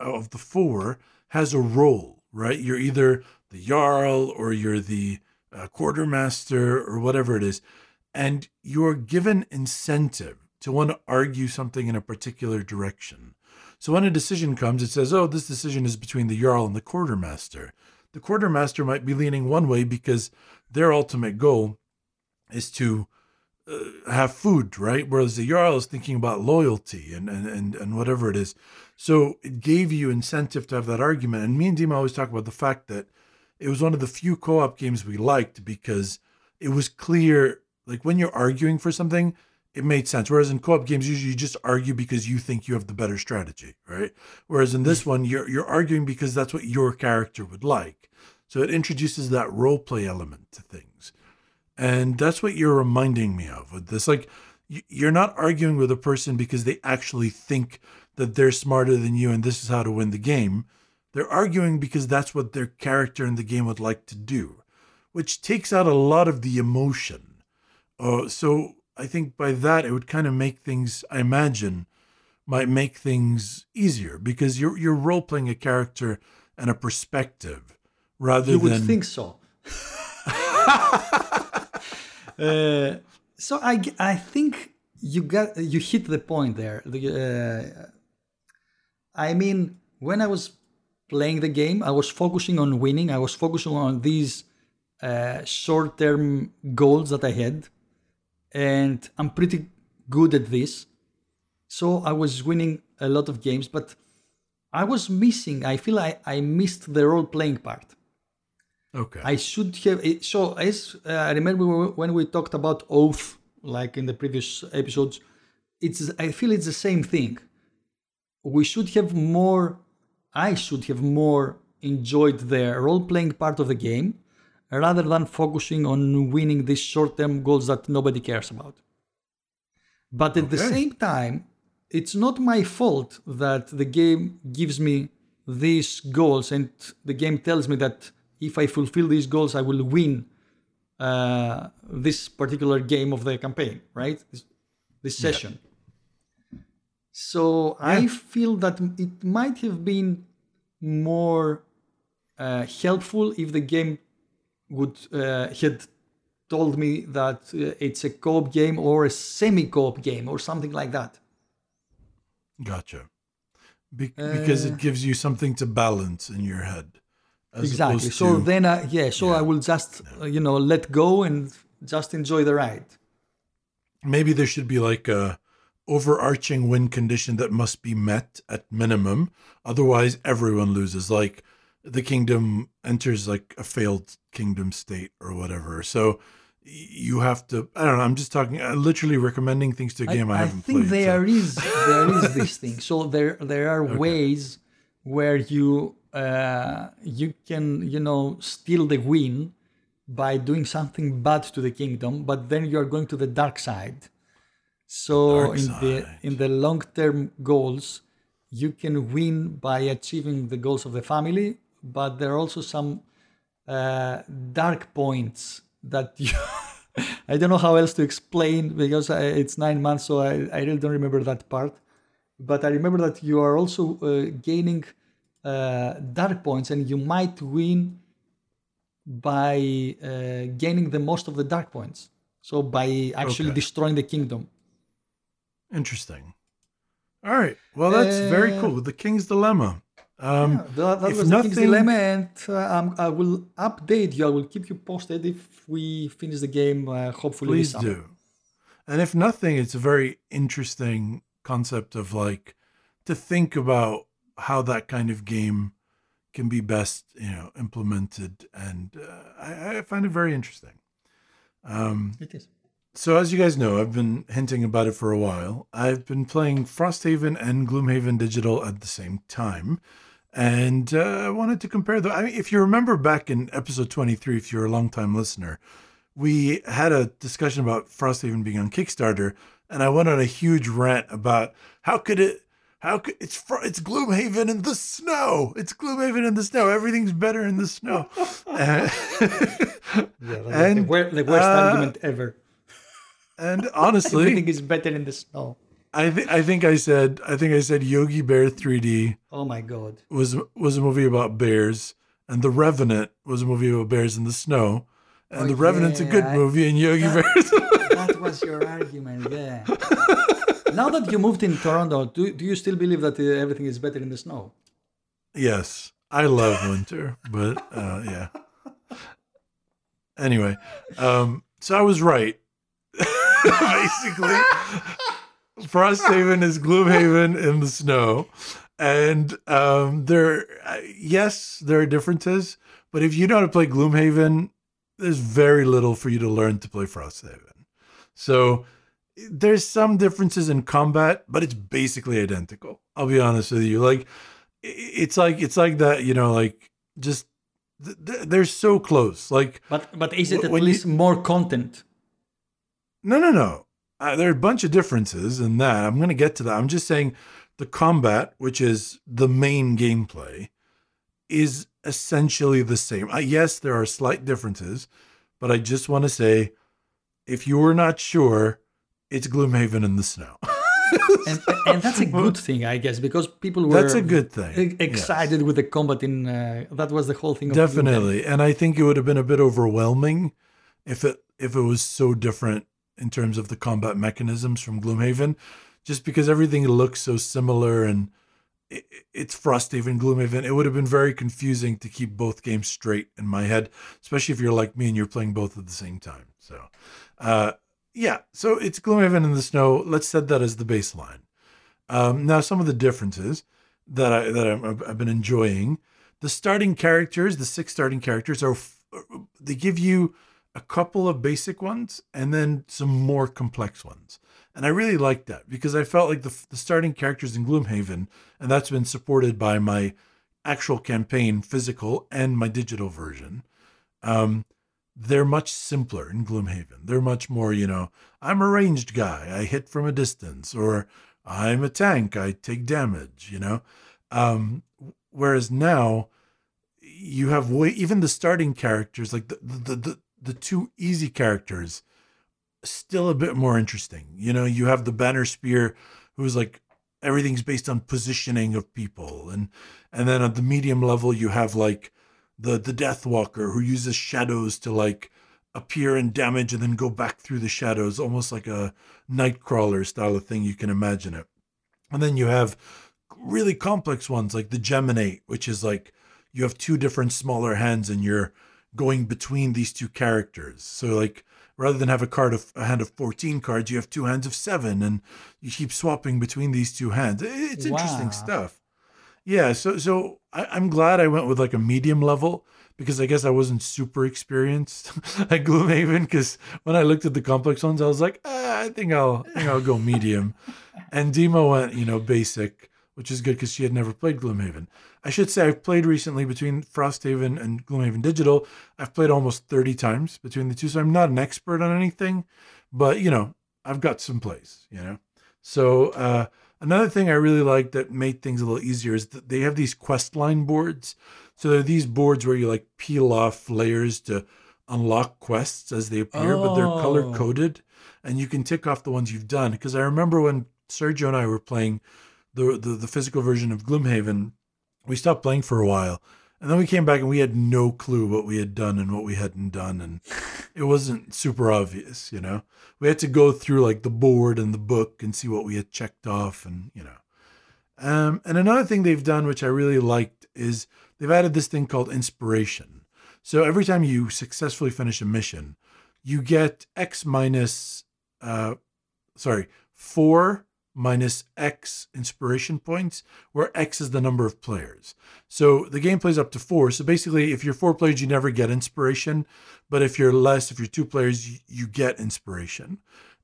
of the four has a role, right? You're either the Jarl or you're the uh, quartermaster or whatever it is. And you're given incentive to want to argue something in a particular direction. So when a decision comes, it says, oh, this decision is between the Jarl and the quartermaster. The quartermaster might be leaning one way because their ultimate goal is to have food, right? Whereas the Jarl is thinking about loyalty and, and, and, and whatever it is. So it gave you incentive to have that argument. And me and Dima always talk about the fact that it was one of the few co-op games we liked because it was clear, like when you're arguing for something, it made sense. Whereas in co-op games, usually you just argue because you think you have the better strategy, right? Whereas in this one, you're you're arguing because that's what your character would like. So it introduces that role play element to things. And that's what you're reminding me of with this. Like, you're not arguing with a person because they actually think that they're smarter than you and this is how to win the game. They're arguing because that's what their character in the game would like to do, which takes out a lot of the emotion. Uh, so I think by that, it would kind of make things, I imagine, might make things easier because you're, you're role playing a character and a perspective rather you than. You would think so. Uh, so I think you got you hit the point there. The, uh, I mean, when I was playing the game, I was focusing on winning. I was focusing on these uh, short-term goals that I had, and I'm pretty good at this. So I was winning a lot of games, but I was missing. I feel I, I missed the role-playing part. Okay. I should have. So as uh, I remember when we talked about oath, like in the previous episodes, it's. I feel it's the same thing. We should have more. I should have more enjoyed the role-playing part of the game, rather than focusing on winning these short-term goals that nobody cares about. But at the same time, it's not my fault that the game gives me these goals and the game tells me that if I fulfill these goals, I will win uh, this particular game of the campaign, right? This, this session. So I feel that it might have been more uh, helpful if the game would uh, had told me that uh, it's a co-op game or a semi-co-op game or something like that. Gotcha. Be- because Uh, it gives you something to balance in your head. Exactly. So to- then, I, yeah. So I will just uh, you know let go and just enjoy the ride. maybe there should be like a overarching win condition that must be met at minimum. Otherwise, everyone loses. Like the kingdom enters like a failed kingdom state or whatever. So you have to. I don't know. I'm just talking. Uh, literally recommending things to a game I, I, haven't think played. so- there is there is this thing. So there there are ways where you uh, you can you know steal the win by doing something bad to the kingdom, but then you are going to the dark side. So Dark in the in the long term goals, you can win by achieving the goals of the family, but there are also some uh, dark points that you. I don't know how else to explain because I, it's nine months, so I, I really don't remember that part. But I remember that you are also uh, gaining uh, dark points, and you might win by uh, gaining the most of the dark points. So by actually Okay. destroying the kingdom. Interesting. All right. Well, that's very Uh, cool. The King's Dilemma. Um, Yeah, that, that if was the King's nothing- Dilemma, and uh, um, I will update you. I will keep you posted if we finish the game. Uh, hopefully, Please do. And if nothing, it's a very interesting concept of like to think about how that kind of game can be best, you know, implemented, and uh, I, I find it very interesting. Um, It is. so, as you guys know, I've been hinting about it for a while. I've been playing Frosthaven and Gloomhaven Digital at the same time. And uh, I wanted to compare them. I mean, if you remember back in episode 23, if you're a long time listener, we had a discussion about Frosthaven being on Kickstarter. And I went on a huge rant about how could it, how could it's fr- it's Gloomhaven in the snow. It's Gloomhaven in the snow. Everything's better in the snow. Uh, Yeah, that And, the, wor- the worst uh, argument ever. and honestly, Everything is better in the snow. I think I think I said I think I said Yogi Bear 3D Oh my god. was was a movie about bears, and The Revenant was a movie about bears in the snow, and Oh, The Revenant's a good I- movie, and Yogi Bear. That was your argument, yeah. Now that you moved in Toronto, do, do you still believe that uh, everything is better in the snow? yes, I love winter, but uh, yeah. Anyway, um, so I was right. Basically, Frosthaven is Gloomhaven in the snow, and um, there, uh, yes, there are differences. But if you know how to play Gloomhaven, there's very little for you to learn to play Frosthaven. So there's some differences in combat, but it's basically identical. I'll be honest with you. Like it's like it's like that, you know, like just th- th- they're so close. Like But but is it at when you- least more content? no, no, no. Uh, there are a bunch of differences in that. I'm going to get to that. I'm just saying the combat, which is the main gameplay, is essentially the same. Uh, yes, there are slight differences, but I just want to say if you were not sure, it's Gloomhaven in the snow. And, and that's a good thing, I guess, because people were That's a good thing. excited with the combat in. Uh, that was the whole thing. Of Definitely. And I think it would have been a bit overwhelming if it if it was so different in terms of the combat mechanisms from Gloomhaven, just because everything looks so similar and it, it's Frosthaven, Gloomhaven. It would have been very confusing to keep both games straight in my head, especially if you're like me and you're playing both at the same time. So, uh, yeah, so it's Gloomhaven in the snow. Let's set that as the baseline. Um, now, some of the differences that I that i have been enjoying, the starting characters, the six starting characters are they give you a couple of basic ones and then some more complex ones. And I really like that because I felt like the, the starting characters in Gloomhaven, and that's been supported by my actual campaign, physical, and my digital version. Um, they're much simpler in Gloomhaven. They're much more, you know, I'm a ranged guy, I hit from a distance, or I'm a tank, I take damage, you know. Um, whereas now, you have way even the starting characters, like the the the, the two easy characters, still a bit more interesting. You know, you have the banner spear, who's like everything's based on positioning of people, and and then at the medium level you have like the the Deathwalker who uses shadows to like appear and damage and then go back through the shadows, almost like a Nightcrawler style of thing. You can imagine it. And then you have really complex ones like the Geminate, which is like you have two different smaller hands and you're going between these two characters. So like rather than have a card of a hand of 14 cards, you have two hands of seven and you keep swapping between these two hands. It's wow. interesting stuff. Yeah, so so I, am glad I went with like a medium level because I guess I wasn't super experienced at Gloomhaven. Because when I looked at the complex ones, I was like, ah, I think I'll I think I'll go medium. and Dima went, you know, basic, which is good because she had never played Gloomhaven. I should say I've played recently between Frosthaven and Gloomhaven Digital. I've played almost 30 times between the two, so I'm not an expert on anything, but you know, I've got some plays, you know. So uh, another thing I really like that made things a little easier is that they have these quest line boards. So there are these boards where you like peel off layers to unlock quests as they appear, oh. but they're color oh. coded, and you can tick off the ones you've done. Because I remember when Sergio and I were playing the, the the physical version of Gloomhaven we stopped playing for a while. And then we came back and we had no clue what we had done and what we hadn't done. And it wasn't super obvious, you know? We had to go through like the board and the book and see what we had checked off and, you know. Um, and another thing they've done, which I really liked, is they've added this thing called inspiration. So every time you successfully finish a mission, you get X minus, uh, sorry, four minus X inspiration points, where X is the number of players. So the game plays up to four. So basically, if you're four players, you never get inspiration. But if you're less, if you're two players, you, you get inspiration.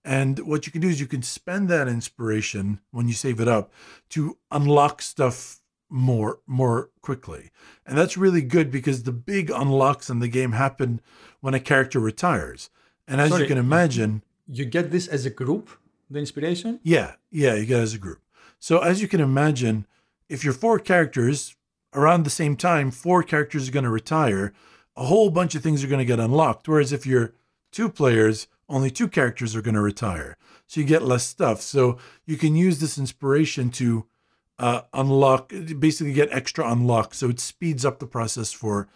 And what you can do is you can spend that inspiration when you save it up to unlock stuff more more quickly. And that's really good because the big unlocks in the game happen when a character retires. And as Sorry, you can imagine, you get this as a group the inspiration? Yeah, yeah, you get as a group. So as you can imagine, if you're four characters around the same time, four characters are going to retire. A whole bunch of things are going to get unlocked. Whereas if you're two players, only two characters are going to retire. So you get less stuff. So you can use this inspiration to uh, unlock, basically get extra unlock. So it speeds up the process for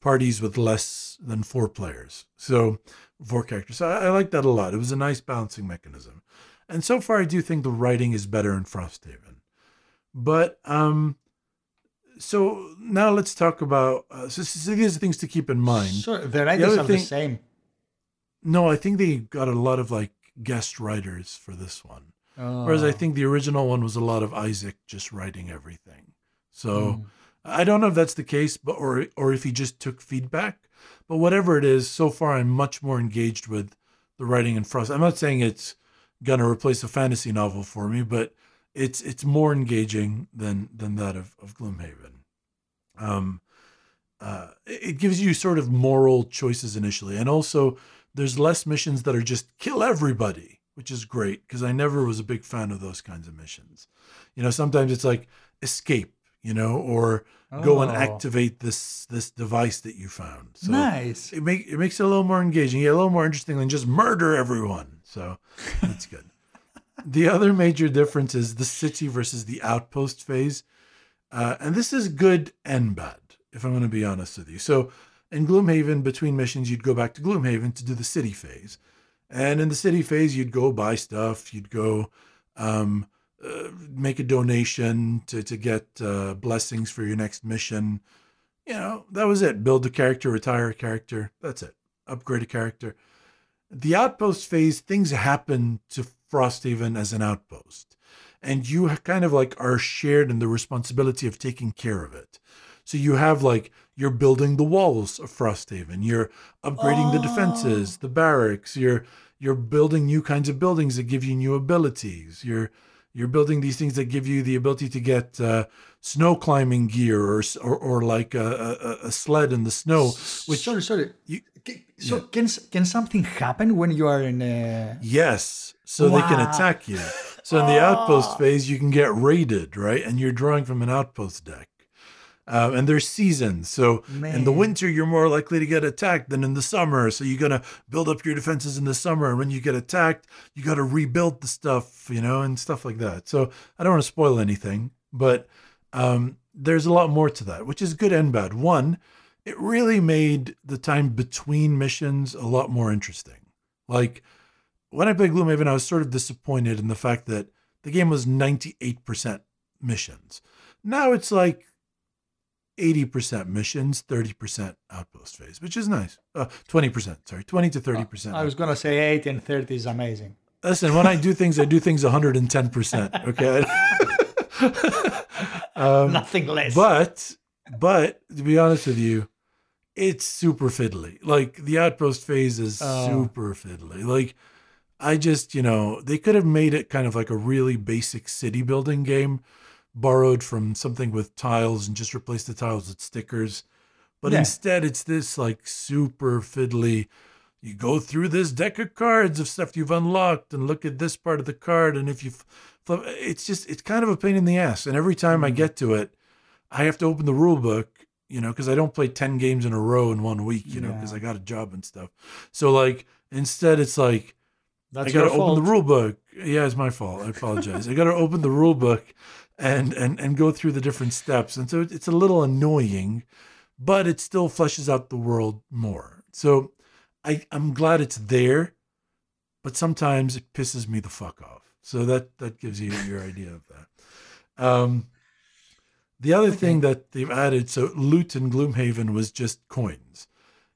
parties with less than four players. So four characters. So I, I like that a lot. It was a nice balancing mechanism. And so far, I do think the writing is better in Frosthaven. But um, so now let's talk about. Uh, so, so, these are things to keep in mind. Sure, the writers the are thing, the same. No, I think they got a lot of like guest writers for this one. Oh. Whereas I oh. think the original one was a lot of Isaac just writing everything. So mm. I don't know if that's the case, but or or if he just took feedback. But whatever it is, so far I'm much more engaged with the writing in Frost. I'm not saying it's going to replace a fantasy novel for me, but it's it's more engaging than than that of, of Gloomhaven. Um, uh, it gives you sort of moral choices initially, and also there's less missions that are just kill everybody, which is great because I never was a big fan of those kinds of missions. You know, sometimes it's like escape, you know, or oh. go and oh. activate this this device that you found. So nice. It make it makes it a little more engaging, yeah, a little more interesting than just murder everyone. So that's good. the other major difference is the city versus the outpost phase. Uh, and this is good and bad, if I'm going to be honest with you. So in Gloomhaven, between missions, you'd go back to Gloomhaven to do the city phase. And in the city phase, you'd go buy stuff, you'd go um, uh, make a donation to, to get uh, blessings for your next mission. You know, that was it. Build a character, retire a character. That's it. Upgrade a character. The outpost phase, things happen to Frosthaven as an outpost. And you kind of like are shared in the responsibility of taking care of it. So you have like you're building the walls of Frosthaven, you're upgrading the defenses, the barracks, you're you're building new kinds of buildings that give you new abilities. You're you're building these things that give you the ability to get uh, snow climbing gear or or, or like a, a, a, sled in the snow. Which sorry, sorry. You, so yeah. can can something happen when you are in a? Yes, so wow. they can attack you. So in the outpost phase, you can get raided, right? And you're drawing from an outpost deck. Uh, and there's seasons. So Man. in the winter, you're more likely to get attacked than in the summer. So you're gonna build up your defenses in the summer, and when you get attacked, you got to rebuild the stuff, you know, and stuff like that. So I don't want to spoil anything, but um, there's a lot more to that, which is good and bad. One, it really made the time between missions a lot more interesting. Like when I played Gloomhaven, I was sort of disappointed in the fact that the game was 98% missions. Now it's like 80% missions, 30% outpost phase, which is nice. Uh, 20%, sorry, 20 to 30%. I was going to say 8 and 30 is amazing. Listen, when I do things, I do things 110%. Okay. um, Nothing less. But, but to be honest with you, it's super fiddly. Like the outpost phase is oh. super fiddly. Like, I just, you know, they could have made it kind of like a really basic city building game borrowed from something with tiles and just replaced the tiles with stickers. But yeah. instead, it's this like super fiddly. You go through this deck of cards of stuff you've unlocked and look at this part of the card. And if you it's just, it's kind of a pain in the ass. And every time I mm-hmm. get to it, I have to open the rule book, you know, because I don't play 10 games in a row in one week, you know, because I got a job and stuff. So, like, instead, it's like, That's I got to open the rule book. Yeah, it's my fault. I apologize. I got to open the rule book and and and go through the different steps. And so it's a little annoying, but it still fleshes out the world more. So I I'm glad it's there, but sometimes it pisses me the fuck off. So that that gives you your idea of that. Um, the other okay. thing that they've added, so loot in Gloomhaven was just coins.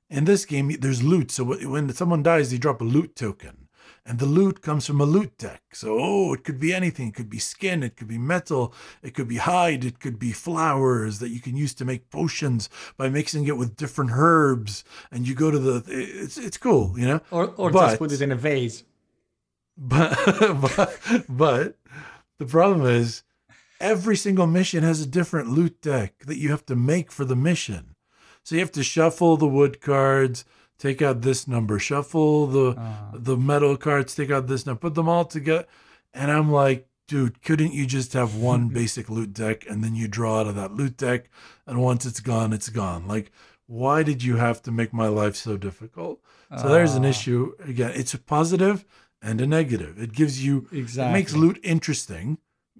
In this game, there's loot. So when someone dies, they drop a loot token and the loot comes from a loot deck. So, oh, it could be anything. It could be skin, it could be metal, it could be hide, it could be flowers that you can use to make potions by mixing it with different herbs. And you go to the, it's it's cool, you know. Or or but, just put it in a vase. But but but the problem is, every single mission has a different loot deck that you have to make for the mission. So you have to shuffle the wood cards take out this number, shuffle the uh. the metal cards, take out this number, put them all together. And I'm like, dude, couldn't you just have one basic loot deck and then you draw out of that loot deck and once it's gone, it's gone. Like, why did you have to make my life so difficult? So uh. there's an ah. issue. Again, it's a positive and a negative. It gives you exactly. it makes loot interesting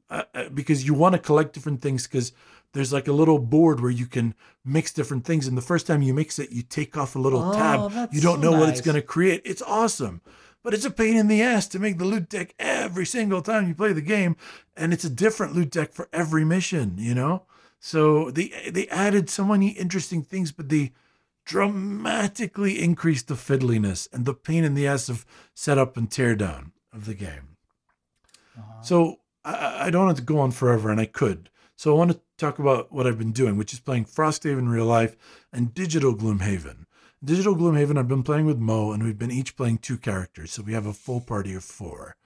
uh, uh because you want to collect different things because there's like a little board where you can mix different things. And the first time you mix it, you take off a little oh, tab. You don't know nice. what it's going to create. It's awesome. But it's a pain in the ass to make the loot deck every single time you play the game. And it's a different loot deck for every mission, you know? So they they added so many interesting things, but they dramatically increased the fiddliness and the pain in the ass of setup and teardown of the game. Uh-huh. So I, I don't want to go on forever, and I could. So I want to talk about what I've been doing, which is playing Frosthaven Real Life and Digital Gloomhaven. Digital Gloomhaven, I've been playing with Mo, and we've been each playing two characters, so we have a full party of four.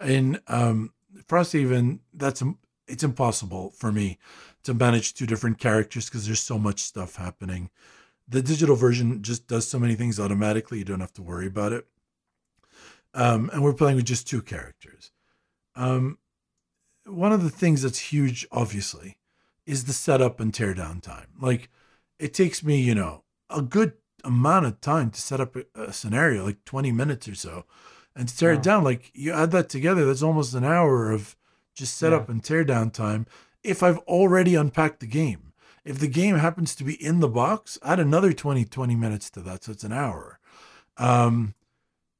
In um, Frosthaven, that's it's impossible for me to manage two different characters because there's so much stuff happening. The digital version just does so many things automatically; you don't have to worry about it. Um, and we're playing with just two characters. Um, one of the things that's huge, obviously, is the setup and teardown time. Like, it takes me, you know, a good amount of time to set up a, a scenario, like 20 minutes or so, and to tear wow. it down. Like, you add that together, that's almost an hour of just setup yeah. and teardown time if I've already unpacked the game. If the game happens to be in the box, add another 20, 20 minutes to that. So it's an hour. Um,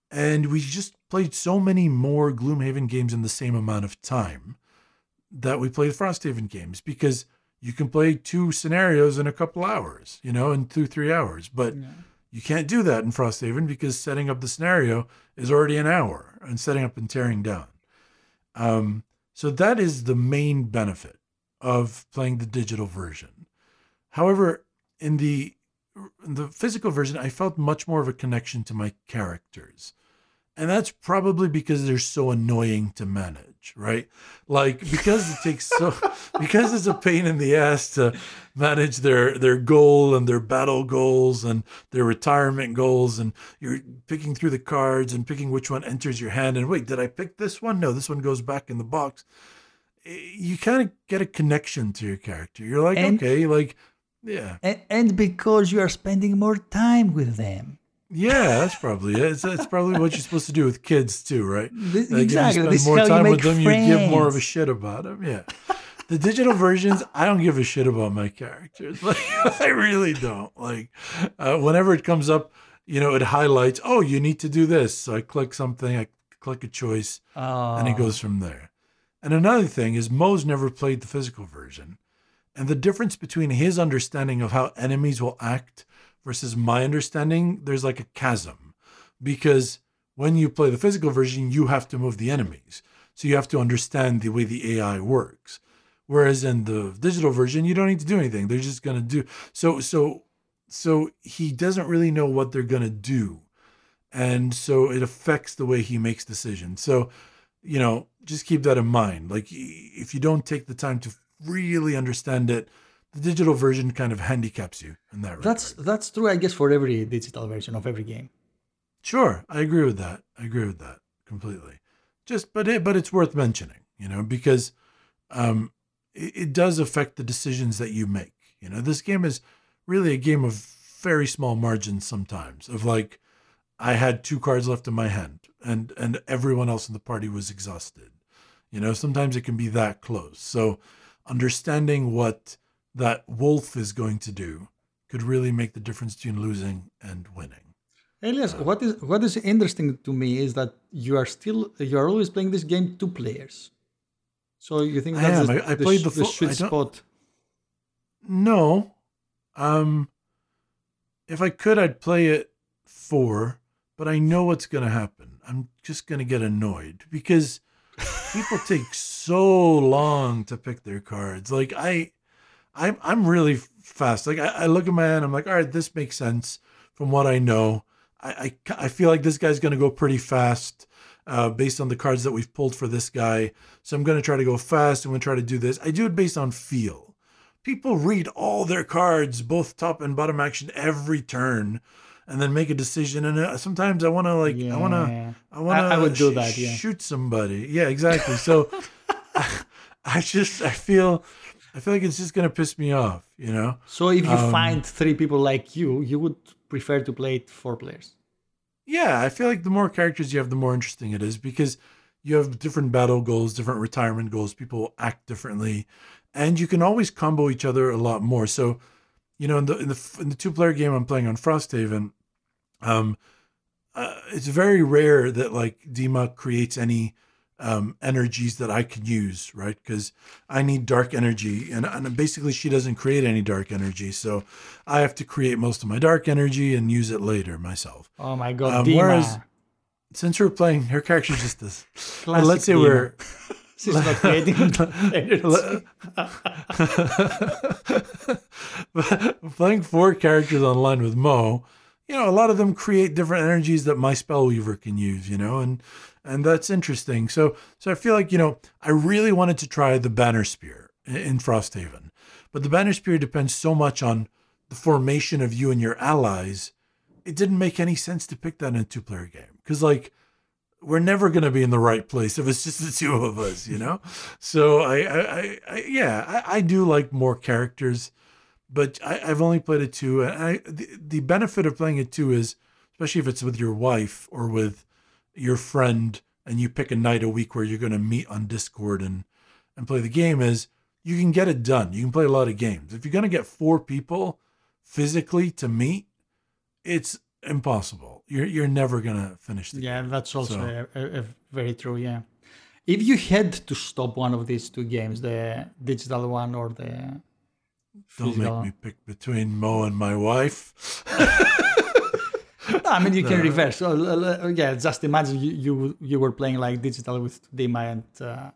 and we just played so many more Gloomhaven games in the same amount of time that we played Frosthaven games because you can play two scenarios in a couple hours, you know, in two, three hours. But Yeah. you can't do that in Frosthaven because setting up the scenario is already an hour and setting up and tearing down. Um, so that is the main benefit of playing the digital version. However, in the in the physical version, I felt much more of a connection to my characters. And that's probably because they're so annoying to manage, right? Like because it takes so because it's a pain in the ass to manage their their goal and their battle goals and their retirement goals and you're picking through the cards and picking which one enters your hand and wait, did I pick this one? No, this one goes back in the box. Eh, You kind of get a connection to your character. You're like, And- okay, like yeah. And, and because you are spending more time with them. Yeah, that's probably it. It's, it's probably what you're supposed to do with kids too, right? This- Like, exactly. If you spend more time with them, you give more of a shit about them. Yeah. The digital versions, I don't give a shit about my characters. Like, I really don't. Like, uh, whenever it comes up, you know, it highlights, oh, you need to do this. So I click something, I click a choice, oh. and it goes from there. And another thing is Mo's never played the physical version. And the difference between his understanding of how enemies will act versus my understanding, there's like a chasm. Because when you play the physical version, you have to move the enemies. So you have to understand the way the AI works. Whereas in the digital version, you don't need to do anything. They're just gonna do so so so he doesn't really know what they're gonna do. And so it affects the way he makes decisions. So you know, just keep that in mind. Like, if you don't take the time to really understand it, the digital version kind of handicaps you in that regard. That's that's true, I guess, for every digital version of every game. sure. I agree with that. I agree with that completely. Just, but it, but it's worth mentioning, you know, because um, it, it does affect the decisions that you make. You know, this game is really a game of very small margins sometimes. Of like, I had two cards left in my hand, and and everyone else in the party was exhausted. You know, sometimes it can be that close. So, understanding what that wolf is going to do could really make the difference between losing and winning. Elias, what is what is interesting to me is that you are still you are always playing this game two players. So you think I that's am. the, I- I played the the full- I spot? No. Um if I could I'd play it four, but I know what's gonna happen. I'm just gonna get annoyed because people take so long to pick their cards. Like I I'm I'm really fast. Like I, I look at my hand, I'm like, all right, this makes sense from what I know. I I, I feel like this guy's gonna go pretty fast. Uh, based on the cards that we've pulled for this guy. So I'm going to try to go fast. I'm going to try to do this. I do it based on feel people read all their cards, both top and bottom action, every turn, and then make a decision. And uh, sometimes I want to like, I want to, I want to, I- I would do that, yeah. shoot somebody. Yeah, exactly. So I just, I feel, I feel like it's just gonna piss me off. You know? So if you Um, find three people like you, you would prefer to play it four players. Yeah, I feel like the more characters you have, the more interesting it is because you have different battle goals, different retirement goals. People act differently, and you can always combo each other a lot more. So, you know, in the in the in the two player game I'm playing on Frosthaven, um, uh, it's very rare that like Dima creates any um, energies that I can use, right? Because I need dark energy, and, and basically she doesn't create any dark energy, so I have to create most of my dark energy and use it later myself Oh my god, Um, Dima. whereas- since we're playing her character's just this let's say Dima. we're She's not creating playing four characters online with mo you know a lot of them create different energies that my spellweaver can use you know and and that's interesting. So so i feel like you know i really wanted to try the banner spear in, in frosthaven but the banner spear depends so much on the formation of you and your allies it didn't make any sense to pick that in a two player game. Because like we're never going to be in the right place if it's just the two of us, you know. So I, I, I, yeah, I, I do like more characters, but I, I've only played it two, and I the, the benefit of playing it two is, especially if it's with your wife or with your friend, and you pick a night a week where you're going to meet on Discord and and play the game, is you can get it done. You can play a lot of games. If you're going to get four people physically to meet, it's impossible. You're you're never going to finish the Yeah, game. that's also So- a, a, very true. Yeah. If you had to stop one of these two games, the digital one or the Don't make me pick between Mo and my wife. I mean, you can reverse. So, yeah, just imagine you, you you were playing like digital with Dima and uh,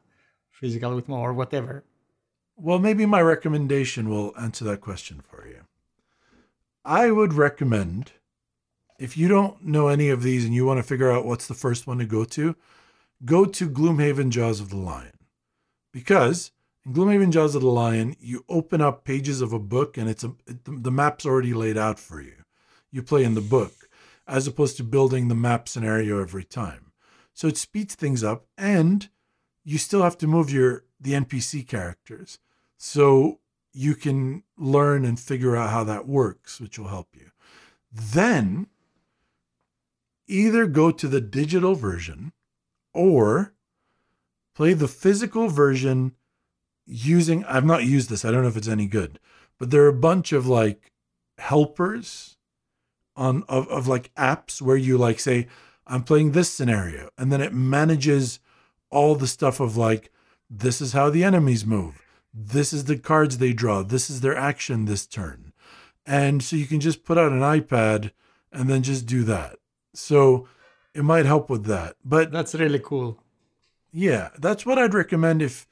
physical with Mo or whatever. Well, maybe my recommendation will answer that question for you. I would recommend if you don't know any of these and you want to figure out what's the first one to go to, go to Gloomhaven Jaws of the Lion. Because in Gloomhaven Jaws of the Lion, you open up pages of a book and it's a, it, the map's already laid out for you. You play in the book as opposed to building the map scenario every time. So it speeds things up and you still have to move your the NPC characters. So you can learn and figure out how that works, which will help you. Then either go to the digital version or play the physical version using I've not used this. I don't know if it's any good, but there are a bunch of like helpers on of, of like apps where you like say I'm playing this scenario and then it manages all the stuff of like this is how the enemies move. This is the cards they draw. This is their action this turn. And so you can just put out an iPad and then just do that. So it might help with that. But That's really cool. yeah, that's what I'd recommend if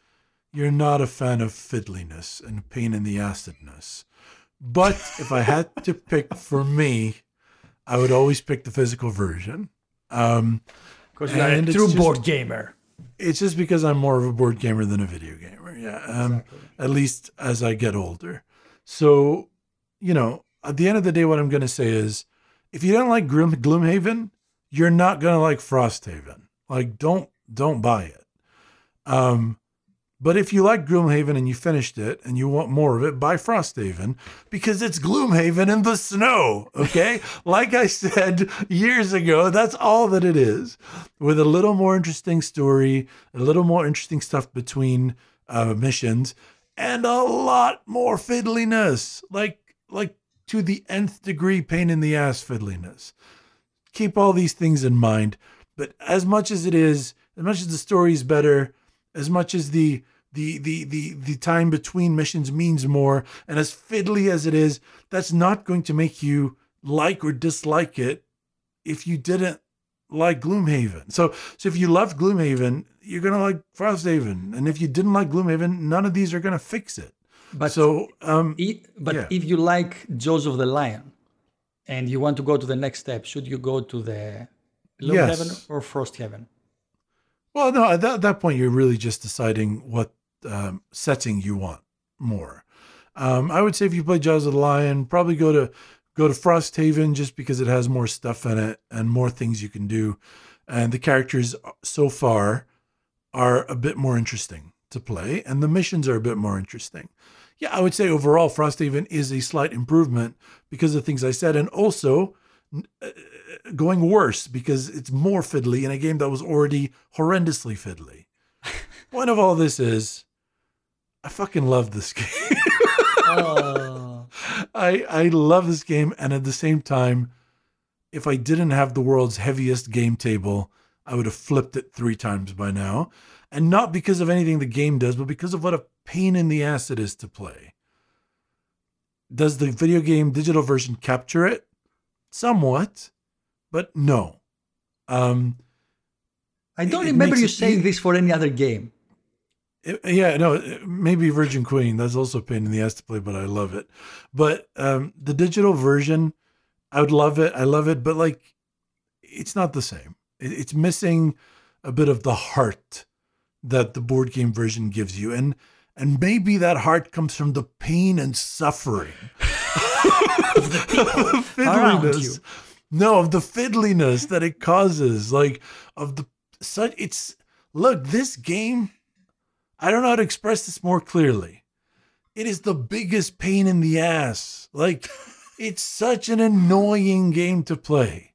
you're not a fan of fiddliness and pain in the acidness. But if I had to pick for me, I would always pick the physical version. Um, Because you are a true just- board gamer. it's just because I'm more of a board gamer than a video gamer. Yeah. Um, At least as I get older. So, you know, at the end of the day, what I'm going to say is if you don't like Gloom, Gloomhaven, you're not to like Frosthaven. Like, don't, don't buy it. Um, but if you like Gloomhaven and you finished it and you want more of it, buy Frosthaven because it's Gloomhaven in the snow. Okay. like I said years ago, that's all that it is with a little more interesting story, a little more interesting stuff between uh, missions, and a lot more fiddliness. Like, like to the nth degree pain in the ass fiddliness. Keep all these things in mind. But as much as it is, as much as the story is better, as much as the the the the the time between missions means more, and as fiddly as it is, that's not going to make you like or dislike it if you didn't like Gloomhaven. So so if you loved Gloomhaven, you're gonna like Frosthaven, and if you didn't like Gloomhaven, none of these are gonna fix it. But So um, but Yeah. if you like Jaws of the Lion and you want to go to the next step, should you go to the Low Yes. Heaven or Frosthaven? Well, no, at that, at that point, you're really just deciding what um, setting you want more. Um, I would say if you play Jaws of the Lion, probably go to go to Frosthaven just because it has more stuff in it and more things you can do, and the characters so far are a bit more interesting to play, and the missions are a bit more interesting. Yeah, I would say overall Frosthaven is a slight improvement because of things I said, and also uh, going worse because it's more fiddly in a game that was already horrendously fiddly. Point of all this is, I fucking love this game. Oh, I I love this game, and at the same time, if I didn't have the world's heaviest game table, I would have flipped it three times by now, and not because of anything the game does, but because of what a pain in the ass it is to play. Does the video game digital version capture it? Somewhat, but no. Um, I don't It remember makes you it saying this for any other game. It- yeah, no, maybe Virgin Queen. That's also a pain in the ass to play, but I love it. But um, the digital version, I would love it. I love it, but like, it's not the same. It, it's missing a bit of the heart that the board game version gives you, and and maybe that heart comes from the pain and suffering of the around fiddliness. you. No, of the fiddliness that it causes, like of the such. It's look this game. I don't know how to express this more clearly. It is the biggest pain in the ass. Like, it's such an annoying game to play.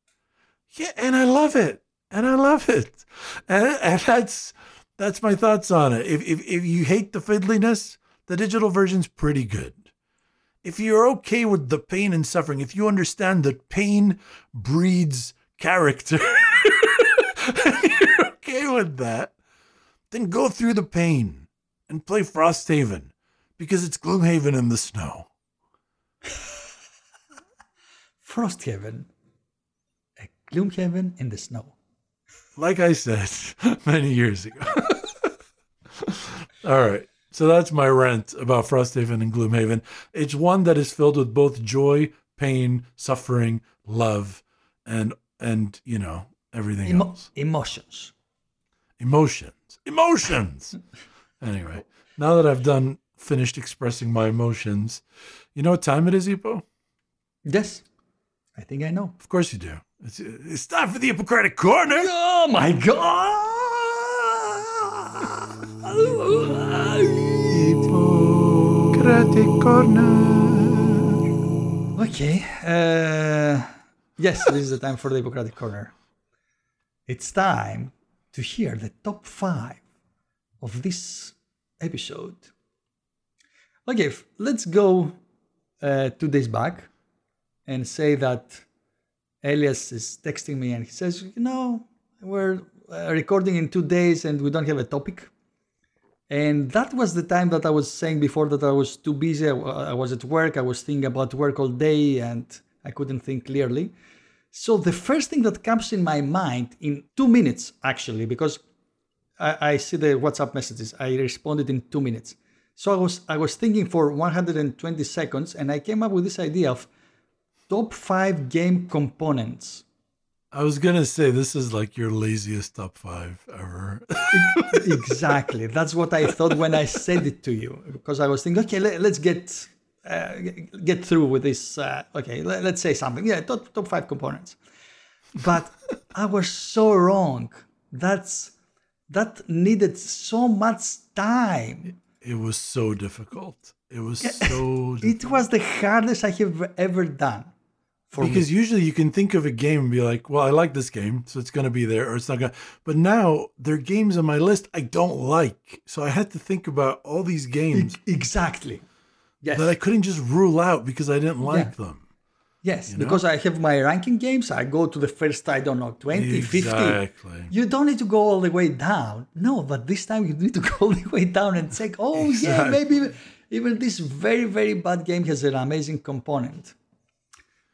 Yeah, and I love it. And I love it. And, and that's that's my thoughts on it. If, if if you hate the fiddliness, the digital version's pretty good. If you're okay with the pain and suffering, if you understand that pain breeds character, you're okay with that, then go through the pain and play Frosthaven because it's Gloomhaven in the snow. Frosthaven, a Gloomhaven in the snow. Like I said many years ago. All right. So that's my rant about Frosthaven and Gloomhaven. It's one that is filled with both joy, pain, suffering, love, and and you know everything Emo- else. emotions. Emotions, emotions. anyway, now that I've done finished expressing my emotions, you know what time it is, Ippo? Yes, I think I know. Of course you do. It's, it's time for the Ippokratic Corner. Oh my god! Ippokratic Corner. Okay. Uh, yes, this is the time for the Ippokratic Corner. It's time to hear the top five of this episode. Okay, let's go uh, two days back and say that Elias is texting me and he says, you know, we're uh, recording in two days and we don't have a topic. And that was the time that I was saying before that I was too busy. I, was at work. I was thinking about work all day and I couldn't think clearly. So the first thing that comes in my mind in two minutes, actually, because I, I see the WhatsApp messages, I responded in two minutes. So I was I was thinking for 120 seconds, and I came up with this idea of top five game components. I was gonna say this is like your laziest top five ever. exactly. That's what I thought when I said it to you, because I was thinking, okay, let, us get uh, get through with this. Uh, okay, let, us say something. Yeah, top top five components. But I was so wrong. That's that needed so much time. it was so difficult. It was so It was the hardest I have ever done. Because me. usually you can think of a game and be like, "Well, I like this game, so it's going to be there," or it's not going. to But now there are games on my list I don't like, so I had to think about all these games exactly. Yes. that I couldn't just rule out because I didn't like Yeah. them. Yes, know? because I have my ranking games. I go to the first, I don't know, 20, 50. Exactly. You don't need to go all the way down. No, but this time you need to go all the way down and check, oh, yeah, maybe even this very, very bad game has an amazing component.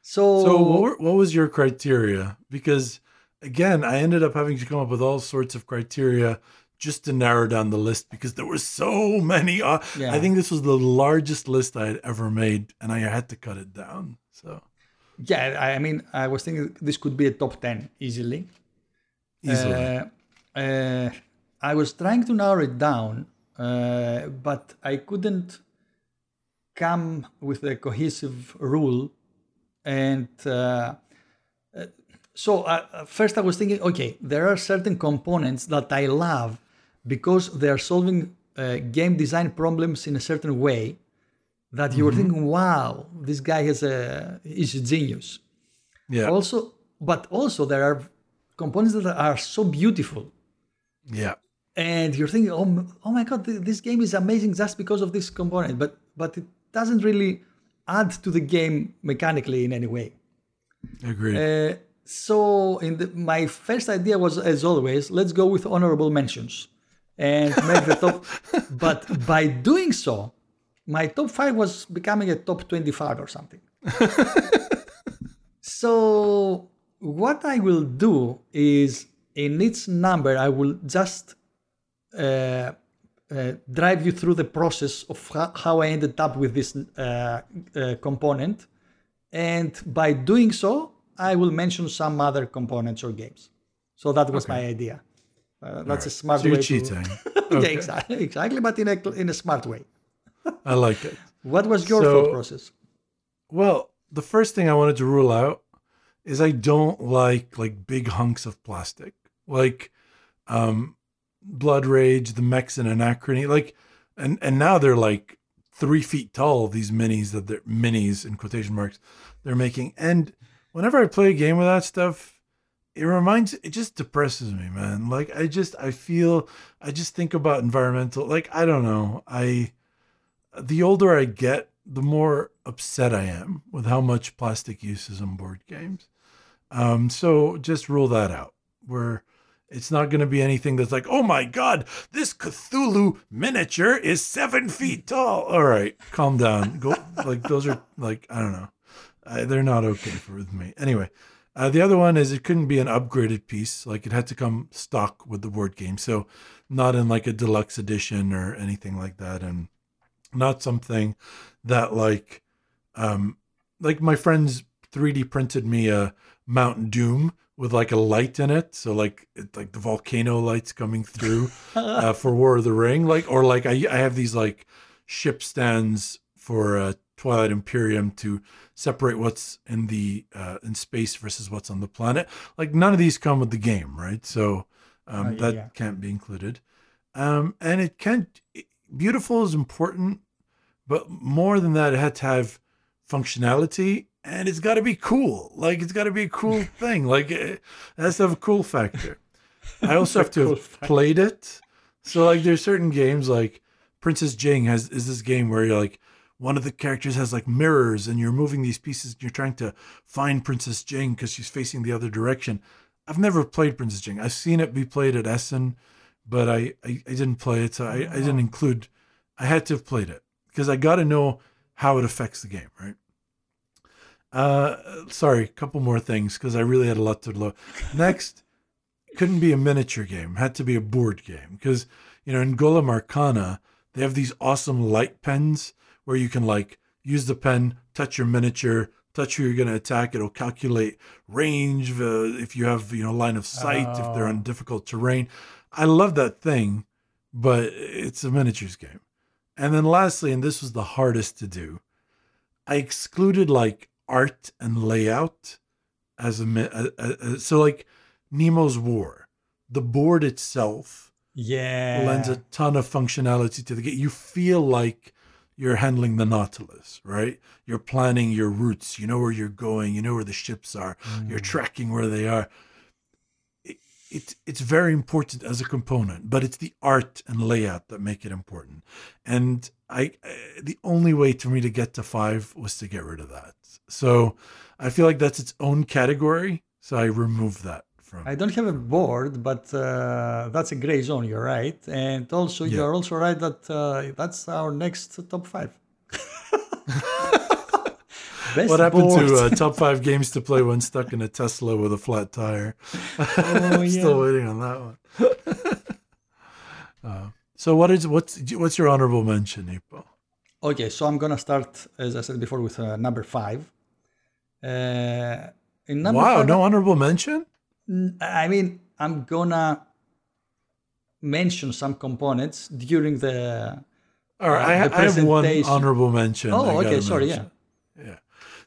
So, So what, were, what was your criteria? Because again, I ended up having to come up with all sorts of criteria just to narrow down the list because there were so many. Uh, Yeah. I think this was the largest list I had ever made, and I had to cut it down. So yeah, I I mean, I was thinking this could be a top 10 easily. easily, Uh, uh, I was trying to narrow it down, uh, but I couldn't come with a cohesive rule. And uh, uh, so uh, first I was thinking, okay, there are certain components that I love because they are solving uh, game design problems in a certain way that you were thinking, wow, this guy has a is a genius. Yeah, also but also there are components that are so beautiful. Yeah, and you're thinking oh, oh my god this game is amazing just because of this component but but it doesn't really add to the game mechanically in any way agreed. uh, so in the, my first idea was as always let's go with honorable mentions and make the top but by doing so my top 5 was becoming a top 25 or something so what i will do is in each number i will just uh, uh, drive you through the process of ho- how i ended up with this uh, uh, component. And by doing so i will mention some other components or games. So that was my idea. Uh, that's a smart so you're way cheating. to yeah, exactly, exactly but in a, in a smart way. I like it. what was your So- thought process? Well, the first thing I wanted to rule out is I don't like like big hunks of plastic, like um, Blood Rage, the Mechs and Anachrony, like, and and now they're like three feet tall. These minis that they're minis in quotation marks they're making, and whenever I play a game with that stuff, it reminds it just depresses me, man. Like I just I feel I just think about environmental, like I don't know, I the older I get, the more upset I am with how much plastic use is on board games. Um, so just rule that out. Where it's not going to be anything that's like, oh my God, this Cthulhu miniature is seven feet tall. All right, calm down. Go like those are like I don't know, uh, they're not okay for with me. Anyway, uh, the other one is it couldn't be an upgraded piece. Like it had to come stock with the board game, so not in like a deluxe edition or anything like that, and not something that like, um, like my friends 3D printed me a Mount Doom with like a light in it, so like it, like the volcano lights coming through uh, for War of the Ring, like or like I I have these like ship stands for uh, Twilight Imperium to separate what's in the uh, in space versus what's on the planet. Like none of these come with the game, right? So um, Oh, yeah, that yeah. can't be included. Um, and it can't. Beautiful is important, but more than that, it had to have functionality and it's got to be cool. Like it's got to be a cool thing. Like eh, it has to have a cool factor. I also have to Cool have factor. played it. So like there's certain games like Princess Jing has is this game where you're like one of the characters has like mirrors and you're moving these pieces and you're trying to find Princess Jing because she's facing the other direction. I've never played Princess Jing. I've seen it be played at Essen, but I, I, I didn't play it. So I, I didn't oh. include I had to have played it because I got to know how it affects the game, right? Uh, sorry, a couple more things because I really had a lot to load. Next, couldn't be a miniature game; had to be a board game because you know in Golem Arcana they have these awesome light pens where you can like use the pen, touch your miniature, touch who you're going to attack. It'll calculate range uh, if you have you know line of sight if they're on difficult terrain. I love that thing, but it's a miniatures game. And then lastly, and this was the hardest to do, I excluded like art and layout as a, a, a, so like Nemo's War, the board itself Yeah. lends a ton of functionality to the game. You feel like you're handling the Nautilus, right? You're planning your routes. You know where you're going. You know where the ships are. You're tracking where they are. It, it, it's very important as a component, but it's the art and layout that make it important. And I, uh, the only way for me to get to five was to get rid of that. So I feel like that's its own category. So I remove that from. I don't have a board, but uh, that's a gray zone. You're right, and also Yeah. you're also right that uh, that's our next top five. What happened board. to uh, top five games to play when stuck in a Tesla with a flat tire? Oh, Still waiting on that one. uh, so what is what's what's your honorable mention, Ippo? Okay, so I'm gonna start, as I said before, with uh, number five. Uh, in number Wow, five, no honorable mention. I mean, I'm gonna mention some components during the. All right, Uh, I, ha- I have one honorable mention. Oh, okay, sorry, mention. yeah.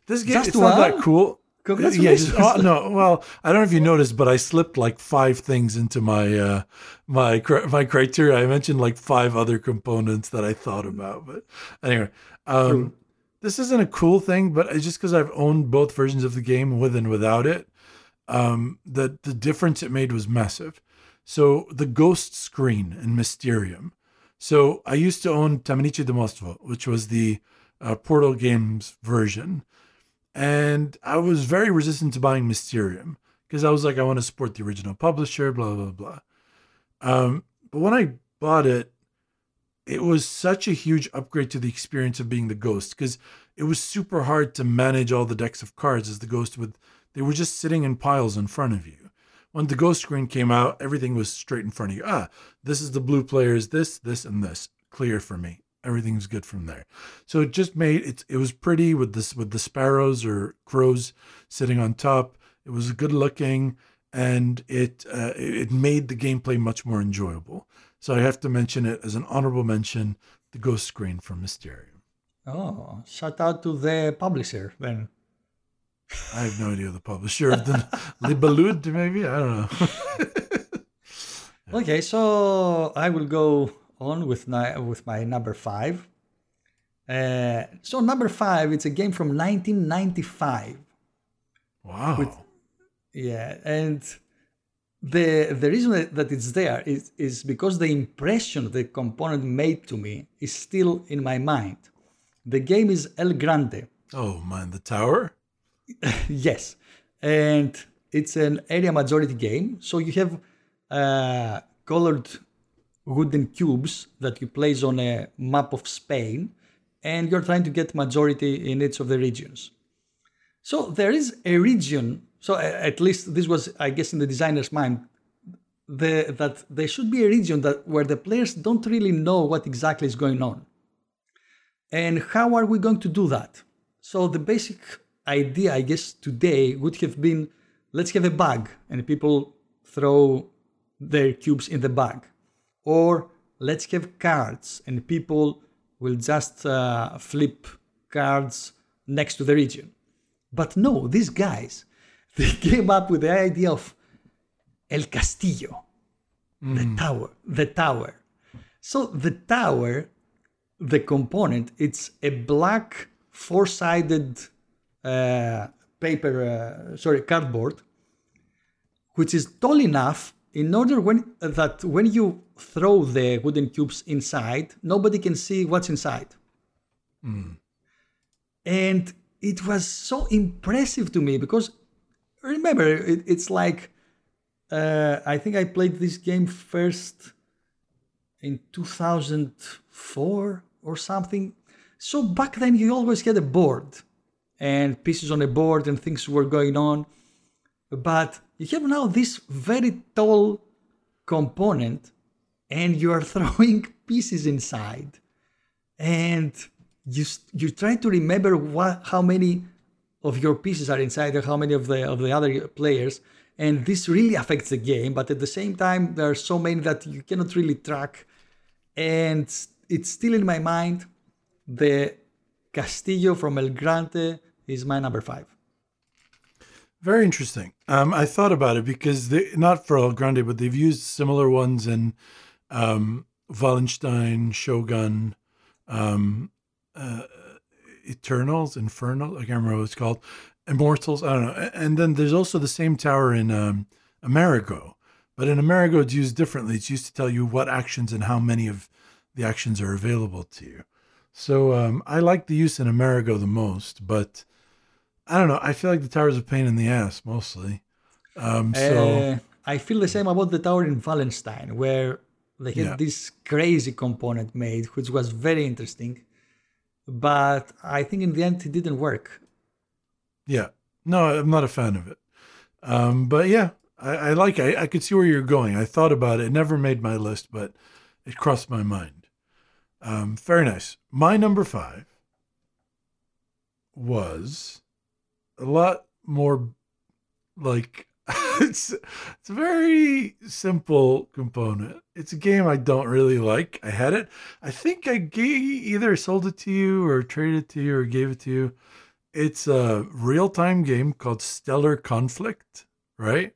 This game Just it's not that cool. Yeah, Congratulations. just- oh, no. Well, I don't know if you noticed, but I slipped like five things into my uh, my my criteria. I mentioned like five other components that I thought about, but anyway, um, this isn't a cool thing, but it's just because I've owned both versions of the game with and without it. Um, the the difference it made was massive. So the ghost screen in Mysterium. So I used to own Tajemnicze Domostwo, which was the uh, Portal Games version. And I was very resistant to buying Mysterium because I was like, I want to support the original publisher, blah, blah, blah. Um, but when I bought it, it was such a huge upgrade to the experience of being the ghost because it was super hard to manage all the decks of cards as the ghost with they were just sitting in piles in front of you. When the ghost screen came out, everything was straight in front of you. Ah, this is the blue players, this, this, and this. Clear for me. Everything's good from there. So it just made it it was pretty with this with the sparrows or crows sitting on top. It was good looking and it uh, it made the gameplay much more enjoyable. So I have to mention it as an honorable mention, the ghost screen from Mysterium. Oh, shout out to the publisher then. I have no idea the publisher of the Libellud, maybe I don't know. Okay, so I will go on with my with my number five. Uh, so number five, it's a game from 1995. wow. With, Yeah, and the the reason that, it's there is, is because the impression the component made to me is still in my mind. The game is El Grande. Oh man, the tower. yes, and it's an area majority game. So you have uh, colored wooden cubes that you place on a map of Spain, and you're trying to get majority in each of the regions. So there is a region. So at least this was, I guess, in the designer's mind, the, that there should be a region that where the players don't really know what exactly is going on. And how are we going to do that? So the basic idea, I guess, today would have been let's have a bag and people throw their cubes in the bag. Or let's have cards and people will just uh, flip cards next to the region. But no, these guys, they came up with the idea of El Castillo, mm. the tower, the tower. So the tower, the component, it's a black four-sided uh, paper, uh, sorry, cardboard, which is tall enough in order when that when you throw the wooden cubes inside, nobody can see what's inside. Mm. And it was so impressive to me because remember, it, it's like uh, I think I played this game first in 2004 or something. So back then, you always had a board and pieces on a board and things were going on. But you have now this very tall component and you are throwing pieces inside. And you you try to remember what how many of your pieces are inside or how many of the of the other players. And this really affects the game but at the same time there are so many that you cannot really track. And it's still in my mind the castillo from el grande is my number five very interesting um, i thought about it because they not for el grande but they've used similar ones in um, wallenstein shogun um, uh, Eternals, Infernal. I can't remember what it's called. Immortals. I don't know. And then there's also the same tower in um, Amerigo, but in Amerigo it's used differently. It's used to tell you what actions and how many of the actions are available to you. So um, I like the use in Amerigo the most, but I don't know. I feel like the tower is a pain in the ass mostly. Um, so uh, I feel the same about the tower in Wallenstein, where they had yeah. this crazy component made, which was very interesting but I think in the end it didn't work. Yeah, no, I'm not a fan of it. Um, but yeah, I, I like. I, I could see where you're going. I thought about it. it never made my list, but it crossed my mind. Um, very nice. My number five was a lot more like it's it's a very simple component. It's a game I don't really like. I had it. I think I gave, either sold it to you or traded it to you or gave it to you. It's a real time game called Stellar Conflict, right?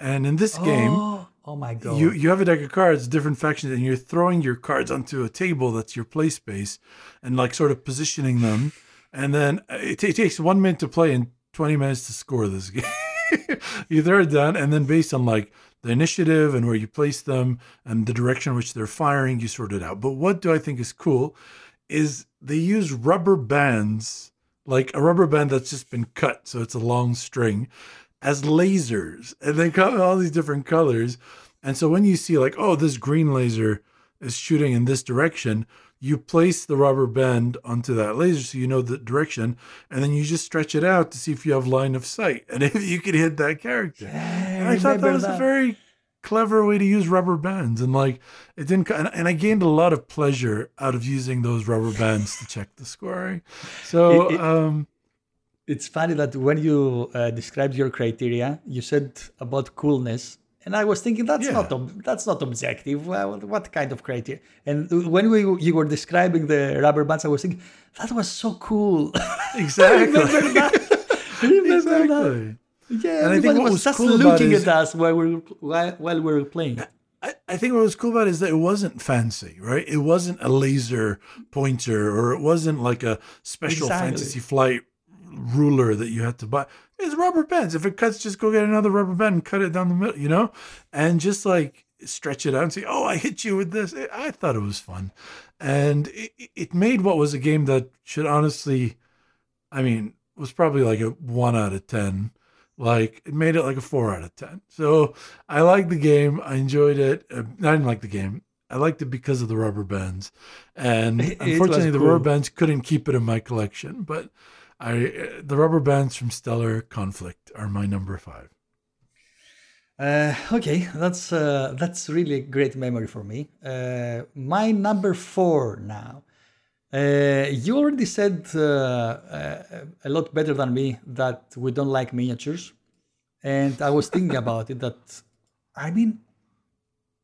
And in this game, oh, oh my god, you you have a deck of cards, different factions, and you're throwing your cards onto a table that's your play space, and like sort of positioning them. And then uh, it, t- it takes one minute to play and twenty minutes to score this game. you it down, and then based on like the initiative and where you place them and the direction in which they're firing, you sort it out. But what do I think is cool is they use rubber bands, like a rubber band that's just been cut, so it's a long string, as lasers, and they come in all these different colors. And so when you see like, oh, this green laser is shooting in this direction, you place the rubber band onto that laser so you know the direction, and then you just stretch it out to see if you have line of sight and if you can hit that character. Yeah, I, I thought that was that. a very clever way to use rubber bands and like it didn't and i gained a lot of pleasure out of using those rubber bands to check the scoring so it, it, um it's funny that when you uh, described your criteria you said about coolness and I was thinking that's yeah. not ob- that's not objective. Well, what kind of criteria? And uh, when we you were describing the rubber bands, I was thinking that was so cool. Exactly. I remember that? I remember exactly. that? Yeah, and I think what was, was just cool looking at us while we were while, while we were playing. I, I think what was cool about it is that it wasn't fancy, right? It wasn't a laser pointer or it wasn't like a special exactly. fantasy flight ruler that you had to buy. It's rubber bands. If it cuts, just go get another rubber band and cut it down the middle, you know, and just like stretch it out and say, "Oh, I hit you with this." I thought it was fun, and it, it made what was a game that should honestly, I mean, was probably like a one out of ten. Like it made it like a four out of ten. So I liked the game. I enjoyed it. Uh, I didn't like the game. I liked it because of the rubber bands, and unfortunately, the rubber bands couldn't keep it in my collection. But I, the rubber bands from Stellar Conflict are my number five. Uh, okay, that's uh, that's really a great memory for me. Uh, my number four now. Uh, you already said uh, uh, a lot better than me that we don't like miniatures, and I was thinking about it. That I mean,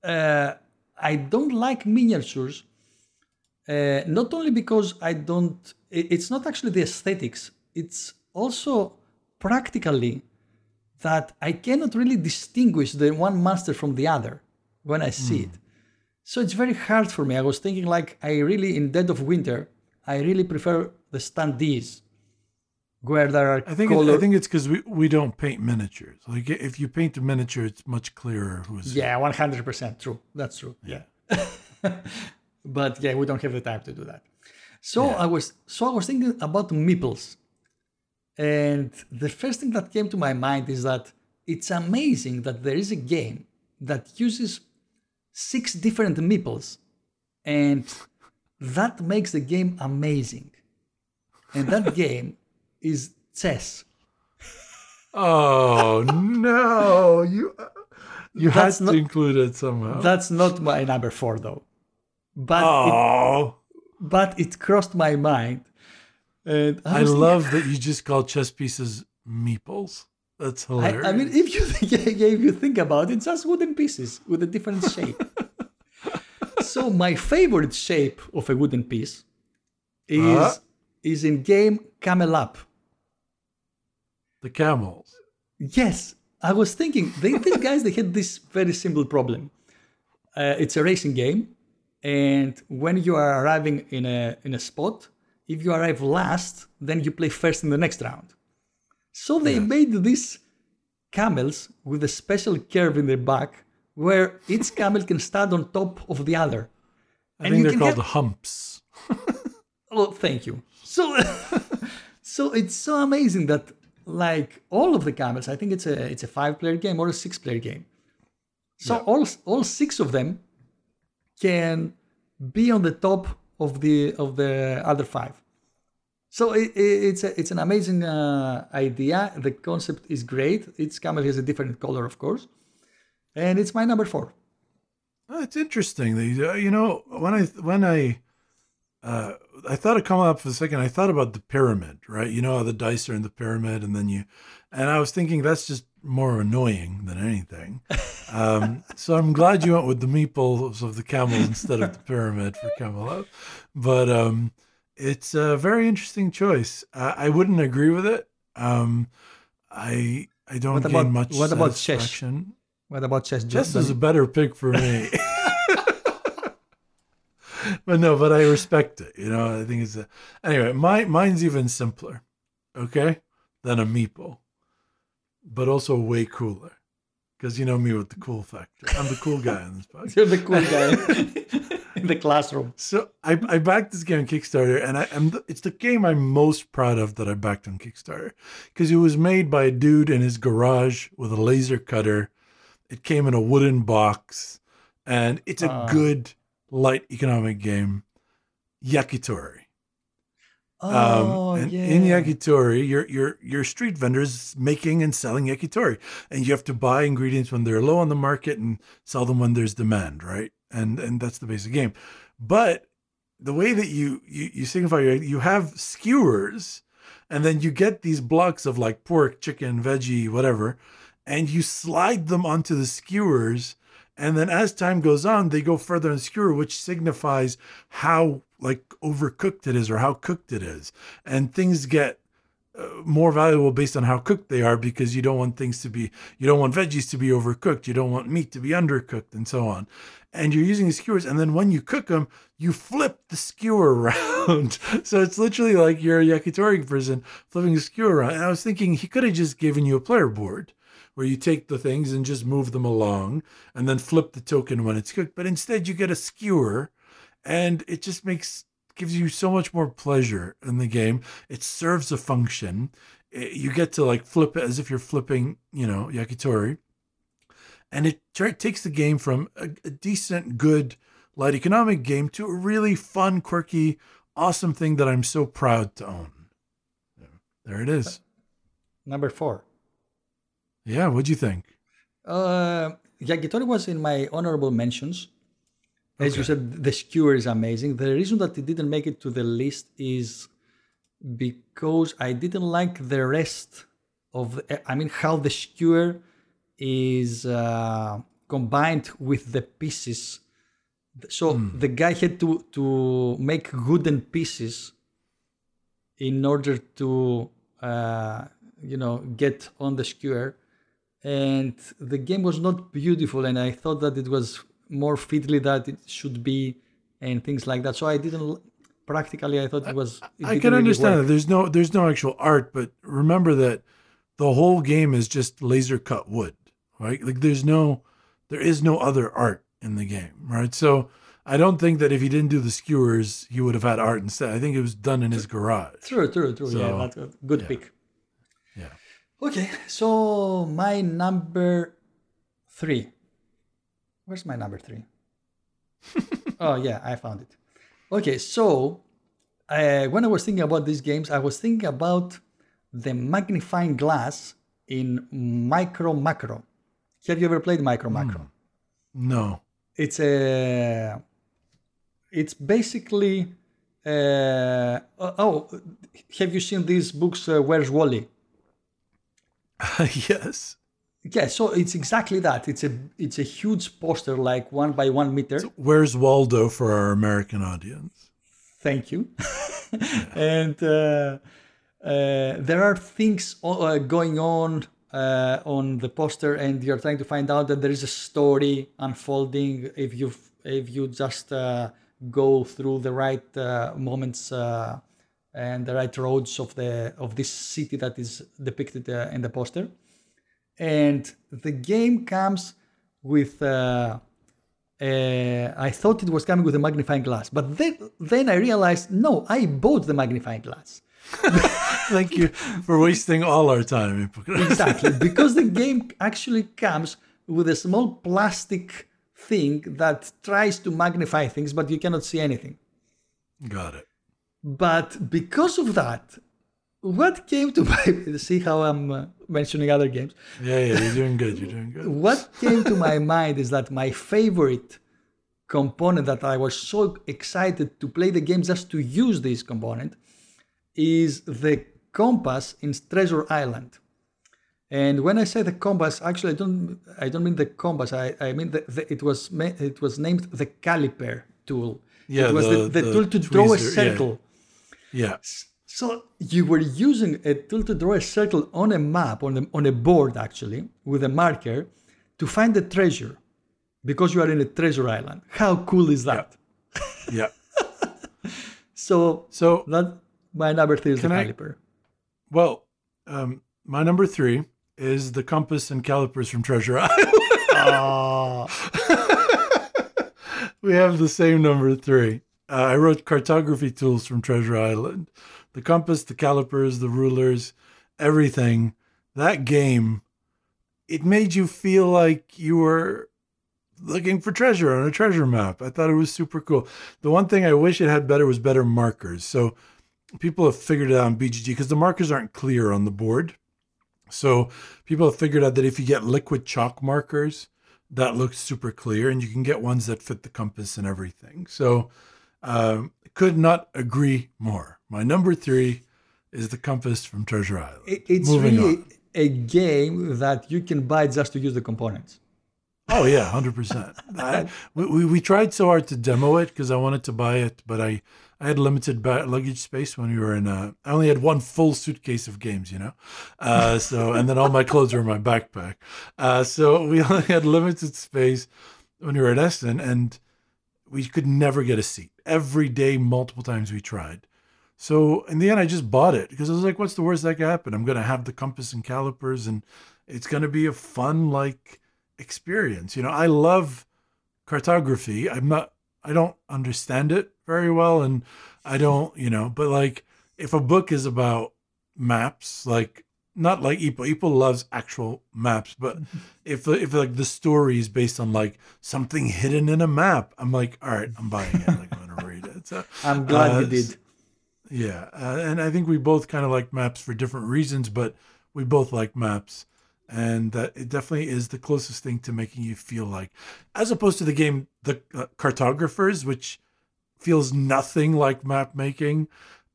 I don't like miniatures. Uh, not only because I don't, it's not actually the aesthetics. It's also practically that I cannot really distinguish the one master from the other when I see it. So it's very hard for me. I was thinking like I really in Dead of Winter, I really prefer the standees where there are I think it. I think it's because we, we don't paint miniatures. Like if you paint a miniature, it's much clearer who's yeah, one hundred percent true. That's true. Yeah, but yeah, we don't have the time to do that. So I was so I was thinking about meeples, and the first thing that came to my mind is that it's amazing that there is a game that uses six different meeples, and that makes the game amazing. And that game is chess. Oh no! You uh, you had That's to not- include it somehow. That's not my number four though, but it, oh, but it crossed my mind. And I, I love that you just call chess pieces meeples. That's hilarious. I, I mean, if you think, if you think about it, it's just wooden pieces with a different shape. so my favorite shape of a wooden piece is Uh? is in game Camel Up. the camels. Yes, I was thinking they, these guys they had this very simple problem. Uh, it's a racing game, and when you are arriving in a in a spot, if you arrive last, then you play first in the next round. So they made these camels with a special curve in their back, where each camel can stand on top of the other. I think they're called have- humps. Oh, thank you. So, so it's so amazing that like all of the camels, I think it's a it's a five player game or a six player game. So all all six of them can be on the top of the of the other five. So it, it- it's a, it's an amazing uh, idea. The concept is great. Each camel has a different color, of course, and it's my number four. Oh, it's interesting. you- uh, You know, when I when I uh, I thought of coming up for a second. I thought about the pyramid, right? You know how the dice are in the pyramid, and then you, and I was thinking that's just more annoying than anything. Um, so I'm glad you went with the meeples of the camel instead of the pyramid for Camel Up. But um, it's a very interesting choice. I, I wouldn't agree with it. Um, I I don't What about- much what about chess? What about chess? Chess is a better pick for me. but no, but I respect it. You know, I think it's a, anyway. My mine's even simpler, okay, than a meeple, but also way cooler. Because you know me with the cool factor. I'm the cool guy in this podcast. You're the cool guy in the classroom. So I, I backed this game on Kickstarter, and I am the, it's the game I'm most proud of that I backed on Kickstarter because it was made by a dude in his garage with a laser cutter. It came in a wooden box, and it's a Ah. good light economic game. Yakitori. Oh, Um, and yeah. in yakitori, your your your street vendors making and selling yakitori, and you have to buy ingredients when they're low on the market and sell them when there's demand, right? And and that's the basic game. But the way that you you, you signify you have skewers, and then you get these blocks of like pork, chicken, veggie, whatever, and you slide them onto the skewers. And then as time goes on, they go further and skewer, which signifies how like overcooked it is or how cooked it is. And things get uh, more valuable based on how cooked they are because you don't want things to be you don't want veggies to be overcooked. You don't want meat to be undercooked and so on. And you're using the skewers and then when you cook them you flip the skewer around. So it's literally like you're a yakitori person flipping the skewer around. And i was thinking he could have just given you a player board where you take the things and just move them along and then flip the token when it's cooked. But instead you get a skewer and it just makes gives you so much more pleasure in the game. It serves a function. It, you get to like flip it as if you're flipping, you know, yakitori. And it takes the game from a, a decent, good, light economic game to a really fun, quirky, awesome thing that I'm so proud to own. There it is. Number four. Yeah, what'd you think? Uh, Yakitori was in my honorable mentions. As you said, the skewer is amazing. The reason that it didn't make it to the list is because I didn't like the rest of. The, I mean, how the skewer is uh, combined with the pieces. So the guy had to to make wooden pieces in order to uh, you know get on the skewer, and the game was not beautiful. And I thought that it was more fiddly that it should be and things like that. So I didn't practically. I thought it was. It I can understand work. that there's no there's no actual art, but remember that the whole game is just laser cut wood, right? Like there's no there is no other art in the game, right? So I don't think that if he didn't do the skewers, he would have had art instead. I think it was done in his garage. True, true, true. yeah, that's a good yeah. pick. Yeah. Okay, so my number three. Where's my number three? oh yeah, I found it. Okay, so uh, when I was thinking about these games, I was thinking about the magnifying glass in Micro Macro. Have you ever played Micro Macro? No. It's a. It's basically. Uh, oh, have you seen these books? Uh, Where's Wally? yes. Yeah, so it's exactly that. It's a it's a huge poster, like one by one meter. Where's Waldo for our American audience? Thank you. and uh, uh, there are things uh, going on uh, on the poster, and you're trying to find out that there is a story unfolding if you if you just uh, go through the right uh, moments uh, and the right roads of the of this city that is depicted uh, in the poster. And the game comes with. Uh, uh, I thought it was coming with a magnifying glass, but then then I realized no, I bought the magnifying glass. Thank you for wasting all our time. Exactly, because the game actually comes with a small plastic thing that tries to magnify things, but you cannot see anything. Got it. But because of that, what came to my see how I'm uh, mentioning other games. Yeah, yeah, you're doing good. You're doing good. What came to my mind is that my favorite component that I was so excited to play the game just to use this component is the compass in Treasure Island. And when I say the compass, actually I don't I don't mean the compass. I, I mean the, the, it was it was named the caliper tool. Yeah, it was the- the, the, tool to draw a tweezer, yeah. circle. Yeah. So you were using a tool to draw a circle on a map, on a, on a board actually, with a marker to find the treasure because you are in a treasure island. How cool is that? Yeah. So So, that my number three is the Can I- caliper. well, um, my number three is the compass and calipers from Treasure Island. Oh, we have the same number three. Uh, I wrote cartography tools from Treasure Island. The compass, the calipers, the rulers, everything. That game, it made you feel like you were looking for treasure on a treasure map. I thought it was super cool. The one thing I wish it had better was better markers. So people have figured it out on BGG because the markers aren't clear on the board. So people have figured out that if you get liquid chalk markers, that looks super clear, and you can get ones that fit the compass and everything. So um, could not agree more. My number three is the compass from Treasure Island. It- it's Moving really on. a game that you can buy just to use the components. Oh yeah, hundred percent. We, we we tried so hard to demo it because I wanted to buy it, but I I had limited ba- luggage space when we were in. Uh, I only had one full suitcase of games, you know. Uh, so and then all my clothes were in my backpack. Uh, so we only had limited space when we were at Essen, and we could never get a seat. Every day, multiple times we tried. So in the end, I just bought it because I was like, "What's the worst that could happen? I'm gonna have the compass and calipers, and it's gonna be a fun like experience." You know, I love cartography. I'm not. I don't understand it very well, and I don't. You know, but like if a book is about maps, like not like Ippo. Ippo loves actual maps, but if if like the story is based on like something hidden in a map, I'm like, all right, I'm buying it. Like I'm gonna read it. So, I'm glad uh, you did. yeah, uh, and I think we both kind of like maps for different reasons, but we both like maps, and that it definitely is the closest thing to making you feel like, as opposed to the game the uh, Cartographers, which feels nothing like map making,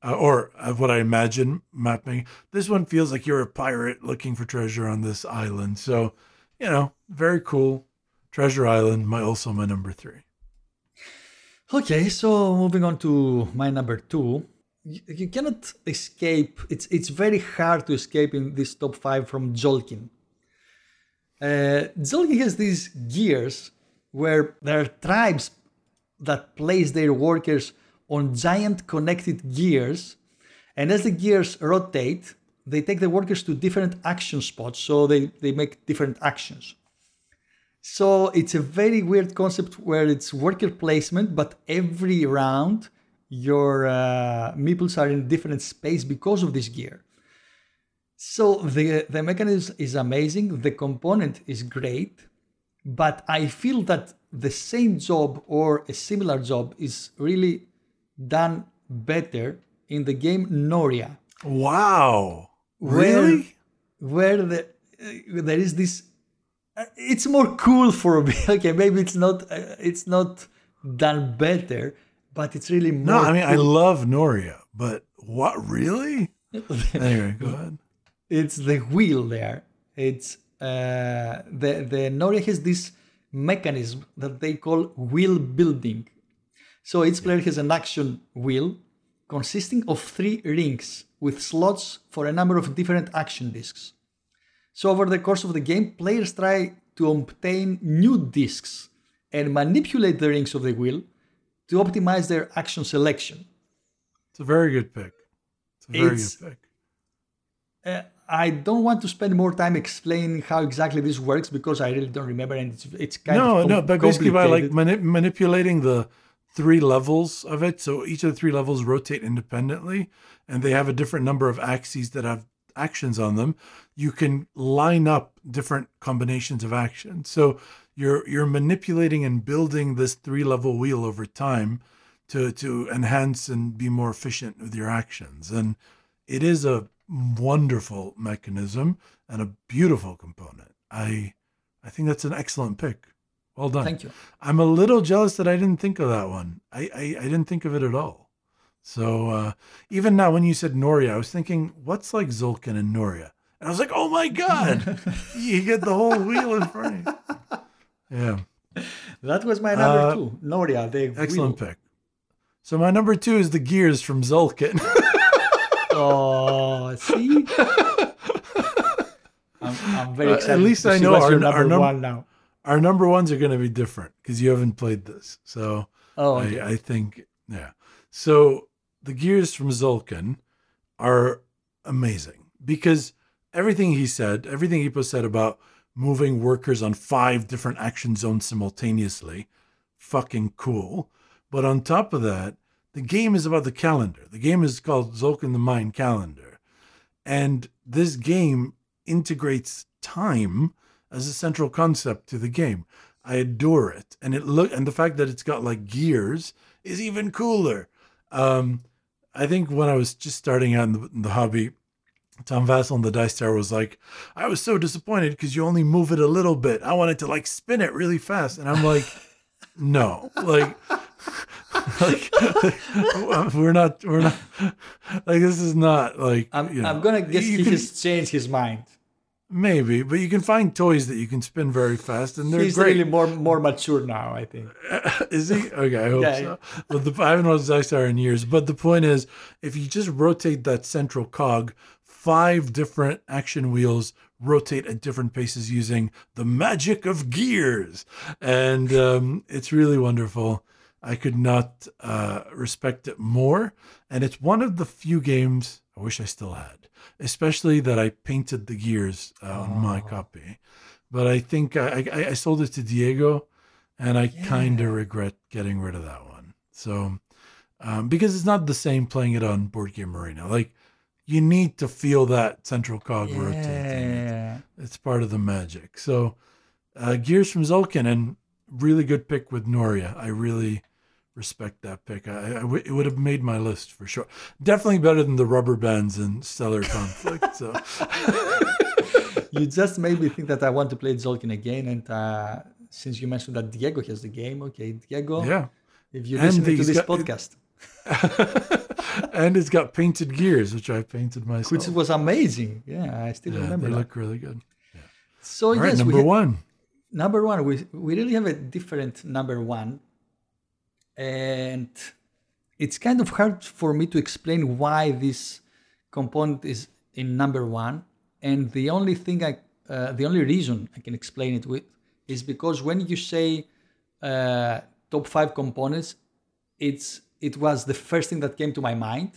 uh, or uh, what I imagine mapping. This one feels like you're a pirate looking for treasure on this island. So, you know, very cool. Treasure Island, my also my number three. Okay, so moving on to my number two. You, you cannot escape. It's it's very hard to escape in this top five from Tzolk'in. Uh, Tzolk'in has these gears where there are tribes that place their workers on giant connected gears, and as the gears rotate, they take the workers to different action spots, so they, they make different actions. So it's a very weird concept where it's worker placement, but every round your uh, meeples are in different space because of this gear. So the the mechanism is amazing. The component is great, but I feel that the same job or a similar job is really done better in the game Noria. Wow! Really? where the uh, there is this uh, it's more cool for me okay maybe it's not uh, it's not done better but it's really more No, I mean I love Noria, but what really? Anyway, go ahead. it's the wheel there it's uh the the Noria has this mechanism that they call wheel building so each player has an action wheel consisting of three rings with slots for a number of different action discs So over the course of the game, players try to obtain new discs and manipulate the rings of the wheel to optimize their action selection. It's a very good pick. It's a very It's- good pick. Uh, I don't want to spend more time explaining how exactly this works because I really don't remember and it's it's kind no, of com- no, no, but basically by like mani- manipulating the three levels of it. So each of the three levels rotate independently, and they have a different number of axes that have actions on them. You can line up different combinations of actions. So you're you're manipulating and building this three level wheel over time to to enhance and be more efficient with your actions. And it is a wonderful mechanism and a beautiful component. I I think that's an excellent pick. Well done. Thank you. I'm a little jealous that I didn't think of that one. I, I, I didn't think of it at all. So uh, even now, when you said Noria, I was thinking, what's like Tzolk'in and Noria? And I was like, oh my God, you get the whole wheel in front of you. Yeah, That was my number Uh, two. Noria, the excellent wheel. pick. So my number two is the gears from Tzolk'in. Oh, see? I'm, I'm very Uh, at least I know our- number our num- one now. Our number ones are going to be different because you haven't played this. So Oh, okay. I, I think, yeah. So the gears from Tzolk'in are amazing because everything he said, everything Ippo said about moving workers on five different action zones simultaneously, fucking cool. But on top of that, the game is about the calendar. The game is called Tzolk'in the Mayan Calendar. And this game integrates time as a central concept to the game. I adore it, and it look and the fact that it's got like gears is even cooler. Um, I think when I was just starting out in the, in the hobby, Tom Vasel and the Dice Tower was like, I was so disappointed because you only move it a little bit. I wanted to like spin it really fast, and I'm like, no, like. like, we're not we're not like this is not like I'm, you know, I'm gonna guess you he can- has changed his mind. Maybe, but you can find toys that you can spin very fast, and they're He's great. really more more mature now, I think. is he? Okay, I hope Yeah. so. But the, I haven't noticed Zystar in years. But the point is, if you just rotate that central cog, five different action wheels rotate at different paces using the magic of gears, and um, it's really wonderful. I could not uh, respect it more, and it's one of the few games I wish I still had, especially that I painted the gears uh, on my copy. But I think I, I, I sold it to Diego and I kind of regret getting rid of that one. So, um, because it's not the same playing it on Board Game Arena. Like, you need to feel that central cog rotating. It's part of the magic. So, uh, Gears from Tzolk'in and really good pick with Noria. I really respect that pick. I, I w- it would have made my list for sure. Definitely better than the rubber bands in Stellar Conflict. So, You just made me think that I want to play Tzolk'in again. And uh, since you mentioned that Diego has the game, okay, Diego, yeah. if you listen to this got- podcast, and it's got painted gears, which I painted myself. which was amazing. Yeah, I still yeah, remember they that. look really good. So All right, yes, number we had- one. number one we, we really have a different number one and it's kind of hard for me to explain why this component is in number one. And the only thing i uh, the only reason i can explain it with is because when you say uh, top five components it's it was the first thing that came to my mind.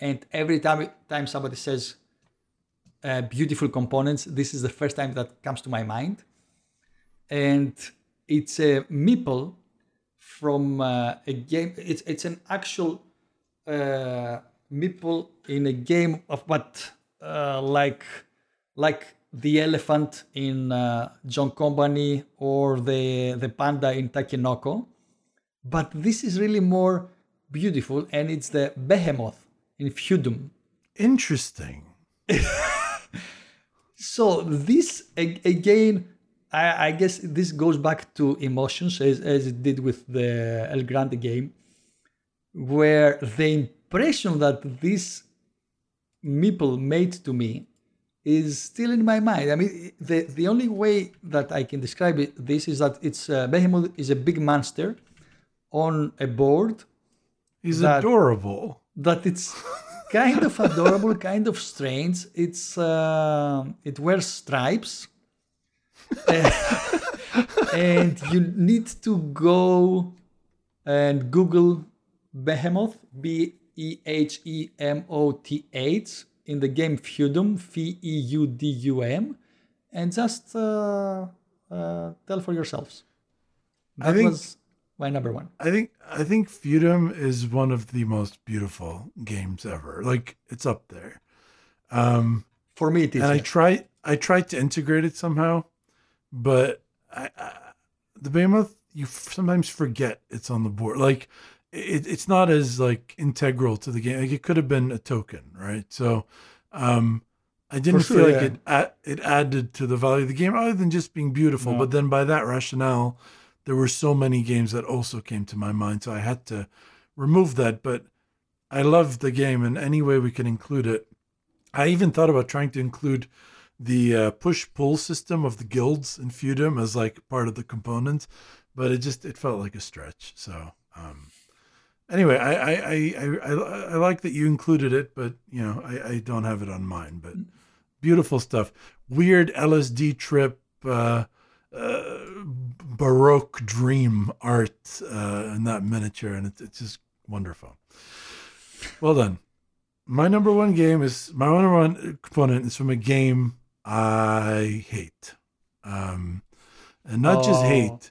And every time time somebody says uh, beautiful components this is the first time that comes to my mind. And it's a meeple from uh, a game. It's it's an actual uh, meeple in a game of what uh, like like the elephant in uh, John Company or the the panda in Takenoko, but this is really more beautiful, and it's the behemoth in Feudum. Interesting. So this again, I, I guess this goes back to emotions as, as it did with the El Grande game, where the impression that this meeple made to me is still in my mind. I mean, the the only way that I can describe it, this is that it's uh, Behemoth is a big monster on a board He's That- adorable. that it's kind of adorable, kind of strange. It's uh, it wears stripes, and you need to go and Google Behemoth, B E H E M O T H, in the game Feudum, F E U D U M, and just uh, uh, tell for yourselves. I That think- was my number one. I think I think Feudum is one of the most beautiful games ever. Like it's up there. Um, For me, it is. and I try I tried to integrate it somehow, but I, I, the Behemoth you f- sometimes forget it's on the board. Like it, it's not as like integral to the game. Like it could have been a token, right? So um, I didn't sure, feel like yeah. it a- it added to the value of the game other than just being beautiful. No. But then by that rationale, there were so many games that also came to my mind, so I had to remove that. But I love the game, and any way we can include it. I even thought about trying to include the uh, push pull system of the guilds in Feudum as like part of the component, but it just it felt like a stretch. So um, anyway, I I, I I I like that you included it, but you know I, I don't have it on mine. But beautiful stuff, weird LSD trip. Uh, uh, baroque dream art uh, in that miniature, and it's it's just wonderful. Well done. My number one game is my number one component is from a game I hate, um, and not just Oh. hate.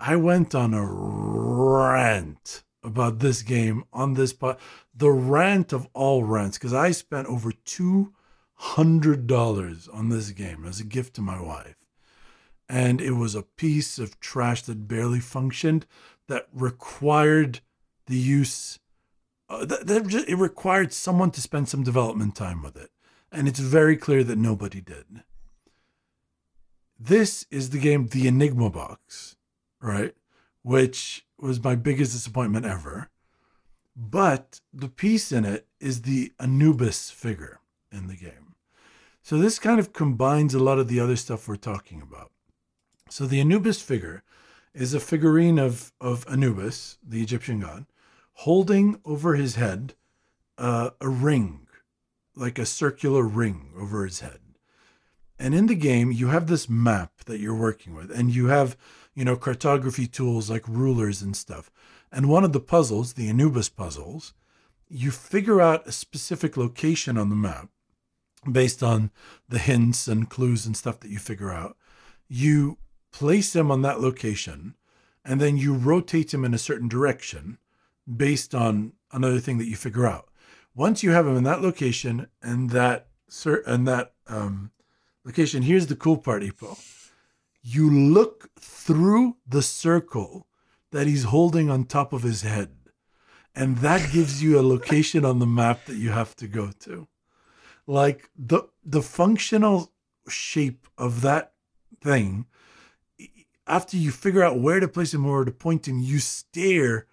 I went on a rant about this game on this pod, the rant of all rants, because I spent over two hundred dollars on this game as a gift to my wife and it was a piece of trash that barely functioned that required the use uh, that, that just, it required someone to spend some development time with it and it's very clear that nobody did. This is the game the enigma box right? Which was my biggest disappointment ever. But the piece in it is the anubis figure in the game. So this kind of combines a lot of the other stuff we're talking about. So the Anubis figure is a figurine of, of Anubis, the Egyptian god, holding over his head uh, a ring, like a circular ring over his head. And in the game, you have this map that you're working with, and you have, you know, cartography tools like rulers and stuff. And one of the puzzles, the Anubis puzzles, you figure out a specific location on the map based on the hints and clues and stuff that you figure out. You place him on that location, and then you rotate him in a certain direction based on another thing that you figure out. Once you have him in that location and that and that um, location, here's the cool part, Ippo. You look through the circle that he's holding on top of his head, and that gives you a location on the map that you have to go to like the the functional shape of that thing after you figure out where to place him or where to point him you stare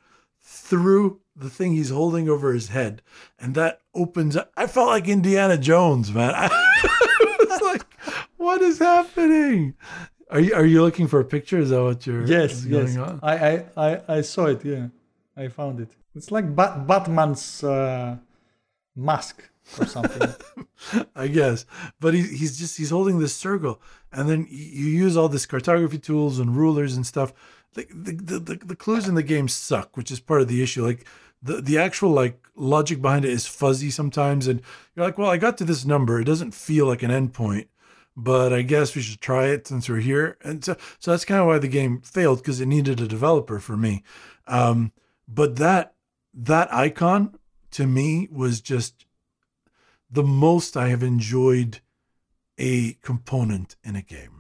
through the thing he's holding over his head and that opens up i felt like indiana jones man i was like what is happening are you are you looking for a picture is that what you're yes yes on? I, I i i saw it yeah i found it it's like Bat- batman's uh, mask or something. I guess, but he, he's just he's holding this circle, and then you use all this cartography tools and rulers and stuff. The the, the, the clues in the game suck, which is part of the issue. Like the the actual like logic behind it is fuzzy sometimes, and you're like, well, I got to this number. It doesn't feel like an endpoint, but I guess we should try it since we're here. And so so that's kind of why the game failed because it needed a developer for me. Um, but that that icon to me was just the most I have enjoyed a component in a game.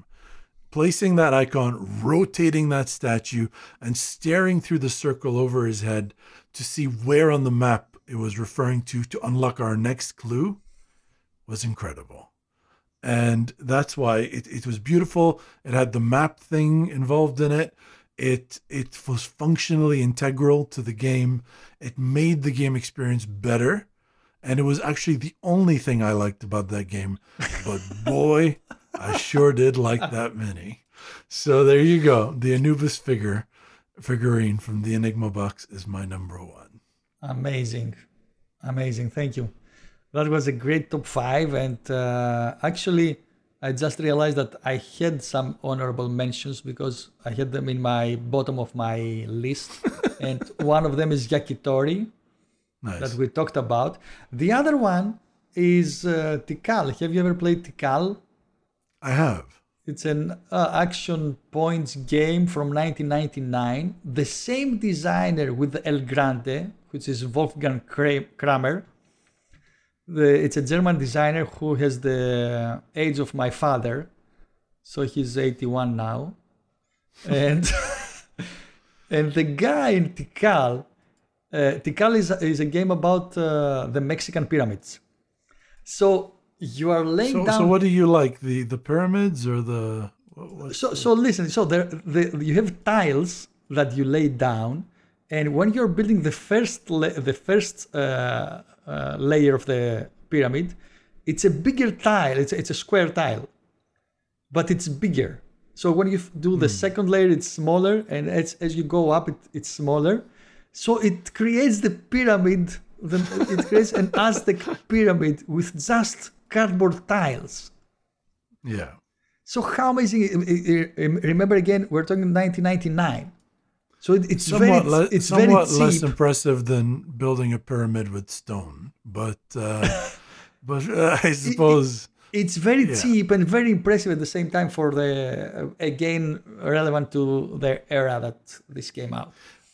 Placing that icon, rotating that statue, and staring through the circle over his head to see where on the map it was referring to to unlock our next clue was incredible. And that's why it, it was beautiful. It had the map thing involved in it. It it was functionally integral to the game. It made the game experience better and it was actually the only thing I liked about that game. But boy, I sure did like that mini. So there you go. The Anubis figure figurine from the Enigma box is my number one. Amazing, amazing. Thank you. That was a great top five, and uh, actually, I just realized that I had some honorable mentions because I had them in my bottom of my list, and one of them is Yakitori nice. that we talked about. The other one is uh, Tikal. Have you ever played Tikal? I have. It's an uh, action points game from 1999. The same designer with El Grande, which is Wolfgang Kramer. The, it's a German designer who has the age of my father, so he's 81 now, and and the guy in Tikal uh, Tikal is, is a game about uh, the Mexican pyramids. So you are laying so, down. So what do you like, the the pyramids or the? So so listen. So there, the, you have tiles that you lay down, and when you're building the first la- the first uh, uh, layer of the pyramid, it's a bigger tile. It's it's a square tile, but it's bigger. So when you do the mm. second layer, it's smaller, and as as you go up, it, it's smaller so it creates the pyramid, the, it creates an Aztec pyramid with just cardboard tiles. Yeah. So how amazing! Remember again, we're talking 1999. So it, it's somewhat, very, le- it's somewhat less impressive than building a pyramid with stone, but uh, but uh, I suppose it, it, it's very yeah. cheap and very impressive at the same time for the uh, again relevant to the era that this came out.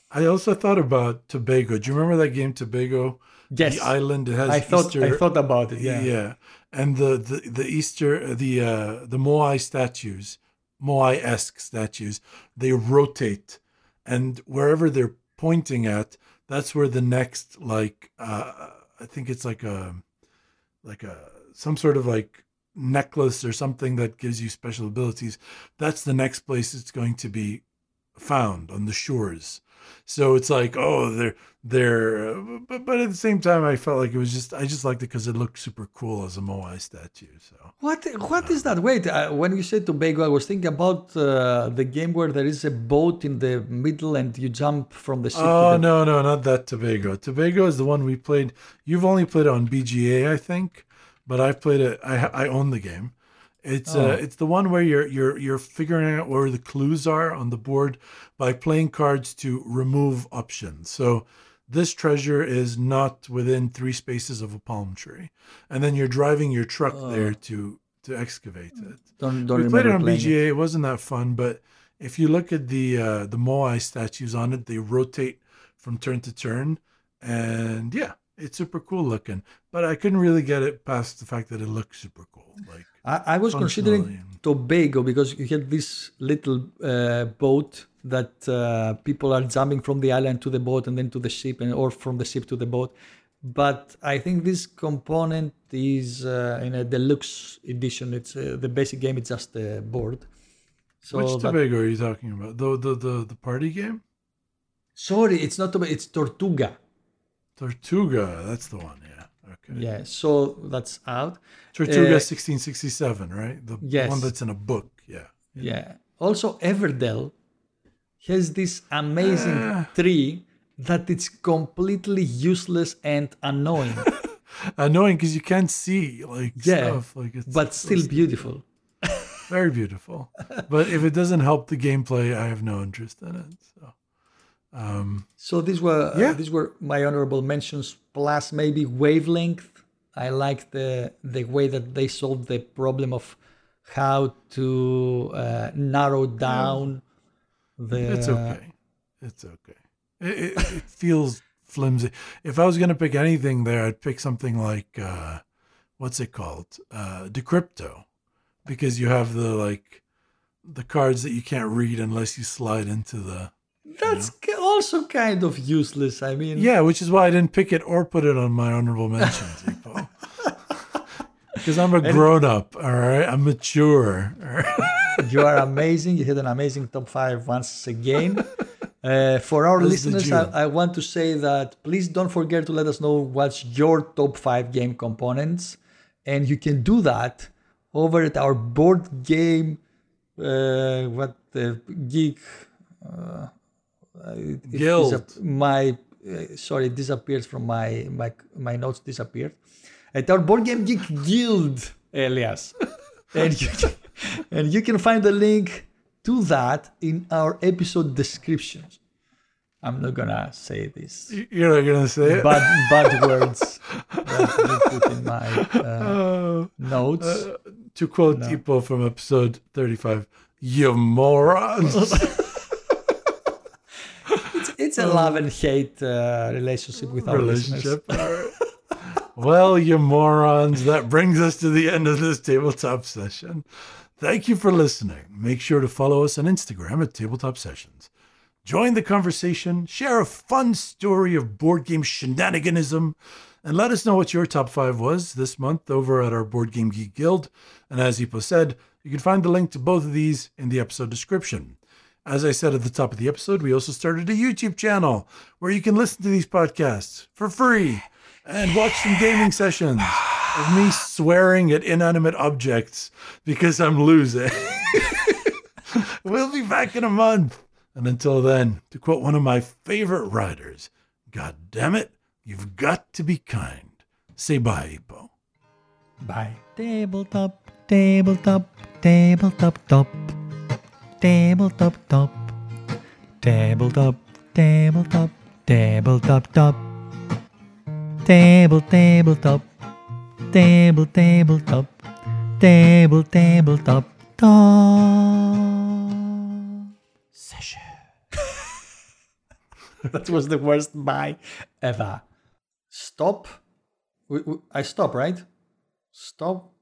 I also thought about Tobago. Do you remember that game Tobago? Yes. The island it has I thought Easter, I thought about it. Yeah. Yeah. And the the, the Easter the uh, the Moai statues, Moai esque statues, they rotate, and wherever they're pointing at, that's where the next like uh, I think it's like a like a some sort of like necklace or something that gives you special abilities. That's the next place it's going to be found on the shores. So it's like, oh, they're they're, but, but at the same time, I felt like it was just I just liked it because it looked super cool as a Moai statue. So What what is that? Wait, uh, when you said Tobago, I was thinking about uh, the game where there is a boat in the middle and you jump from the ship. oh the... no no not that Tobago. Tobago is the one we played. You've only played it on BGA, I think, but I've played it. I I own the game. It's Oh. uh, it's the one where you're you're you're figuring out where the clues are on the board by playing cards to remove options. So this treasure is not within three spaces of a palm tree, and then you're driving your truck there to to excavate it. Don't don't we played it on BGA. It. wasn't that fun, but if you look at the uh, the Moai statues on it, they rotate from turn to turn, and yeah, it's super cool looking. But I couldn't really get it past the fact that it looks super cool. Like I, I was considering Tobago because you had this little uh, boat that uh, people are jumping from the island to the boat and then to the ship, and or from the ship to the boat. But I think this component is uh, in a deluxe edition. It's uh, the basic game. It's just a board. So which that- Tobago are you talking about? The the the, the party game? sorry, it's not Tobago. It's Tortuga. Tortuga, that's the one. Yeah. Okay. Yeah. So that's out. Tortuga Uh, 1667, right? The Yes. one that's in a book. Yeah. Yeah. Also, Everdell has this amazing Ah. tree that it's completely useless and annoying, Annoying because you can't see like Yeah, stuff. Like it's but still beautiful. very beautiful. but if it doesn't help the gameplay, I have no interest in it. So, um, So these were uh, these were my honorable mentions. Plus, maybe wavelength. I like the the way that they solved the problem of how to uh, narrow down the. it's okay. It's okay. It, it, it feels flimsy. If I was going to pick anything there, I'd pick something like uh, what's it called, uh, Decrypto, because you have the like the cards that you can't read unless you slide into the. That's also kind of useless. I mean, Yeah, which is why I didn't pick it or put it on my honorable mentions, Because I'm a grown up, all right? I'm mature. right? you are amazing. You had an amazing top five once again. Uh, for our the listeners, I, I want to say that please don't forget to let us know what's your top five game components, and you can do that over at our board game. Uh, what the geek? Uh, it- it Guild. my uh, sorry, it disappeared from my my my notes. Disappeared at our board game geek guild, Elias, and you can, and you can find the link to that in our episode descriptions. I'm not gonna say this You're not going to say it? bad bad words that you put in my uh, Oh, notes. uh, to quote Ippo from episode 35, you morons. it's, a love and hate uh, relationship with our listeners. relationship. Right. well, you morons, that brings us to the end of this tabletop session. Thank you for listening. Make sure to follow us on Instagram at Tabletop Sessions. Join the conversation, share a fun story of board game shenaniganism, and let us know what your top five was this month over at our Board Game Geek Guild. And as Ippo said, you can find the link to both of these in the episode description. As I said at the top of the episode, we also started a YouTube channel where you can listen to these podcasts for free and watch some gaming sessions of me swearing at inanimate objects because I'm losing. we'll be back in a month. And until then, to quote one of my favorite writers, God damn it, you've got to be kind. Say bye, Ippo. Bye. Tabletop, tabletop, tabletop, top. Tabletop, top. Tabletop, tabletop, tabletop, top. Table, tabletop. Table, tabletop. Table, tabletop, top. Session. That was the worst bye ever. Stop. I stop, right? Stop.